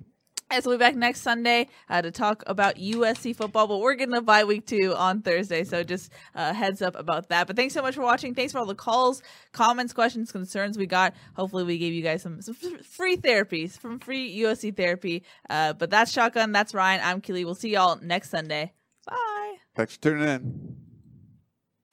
So we'll be back next Sunday uh, to talk about USC football, but we're getting a bye week too on Thursday, so just uh, heads up about that. But thanks so much for watching. Thanks for all the calls, comments, questions, concerns we got. Hopefully, we gave you guys some, some free therapies from free USC therapy. Uh, but that's Shotgun. That's Ryan. I'm Keely. We'll see y'all next Sunday. Bye. Thanks for tuning in.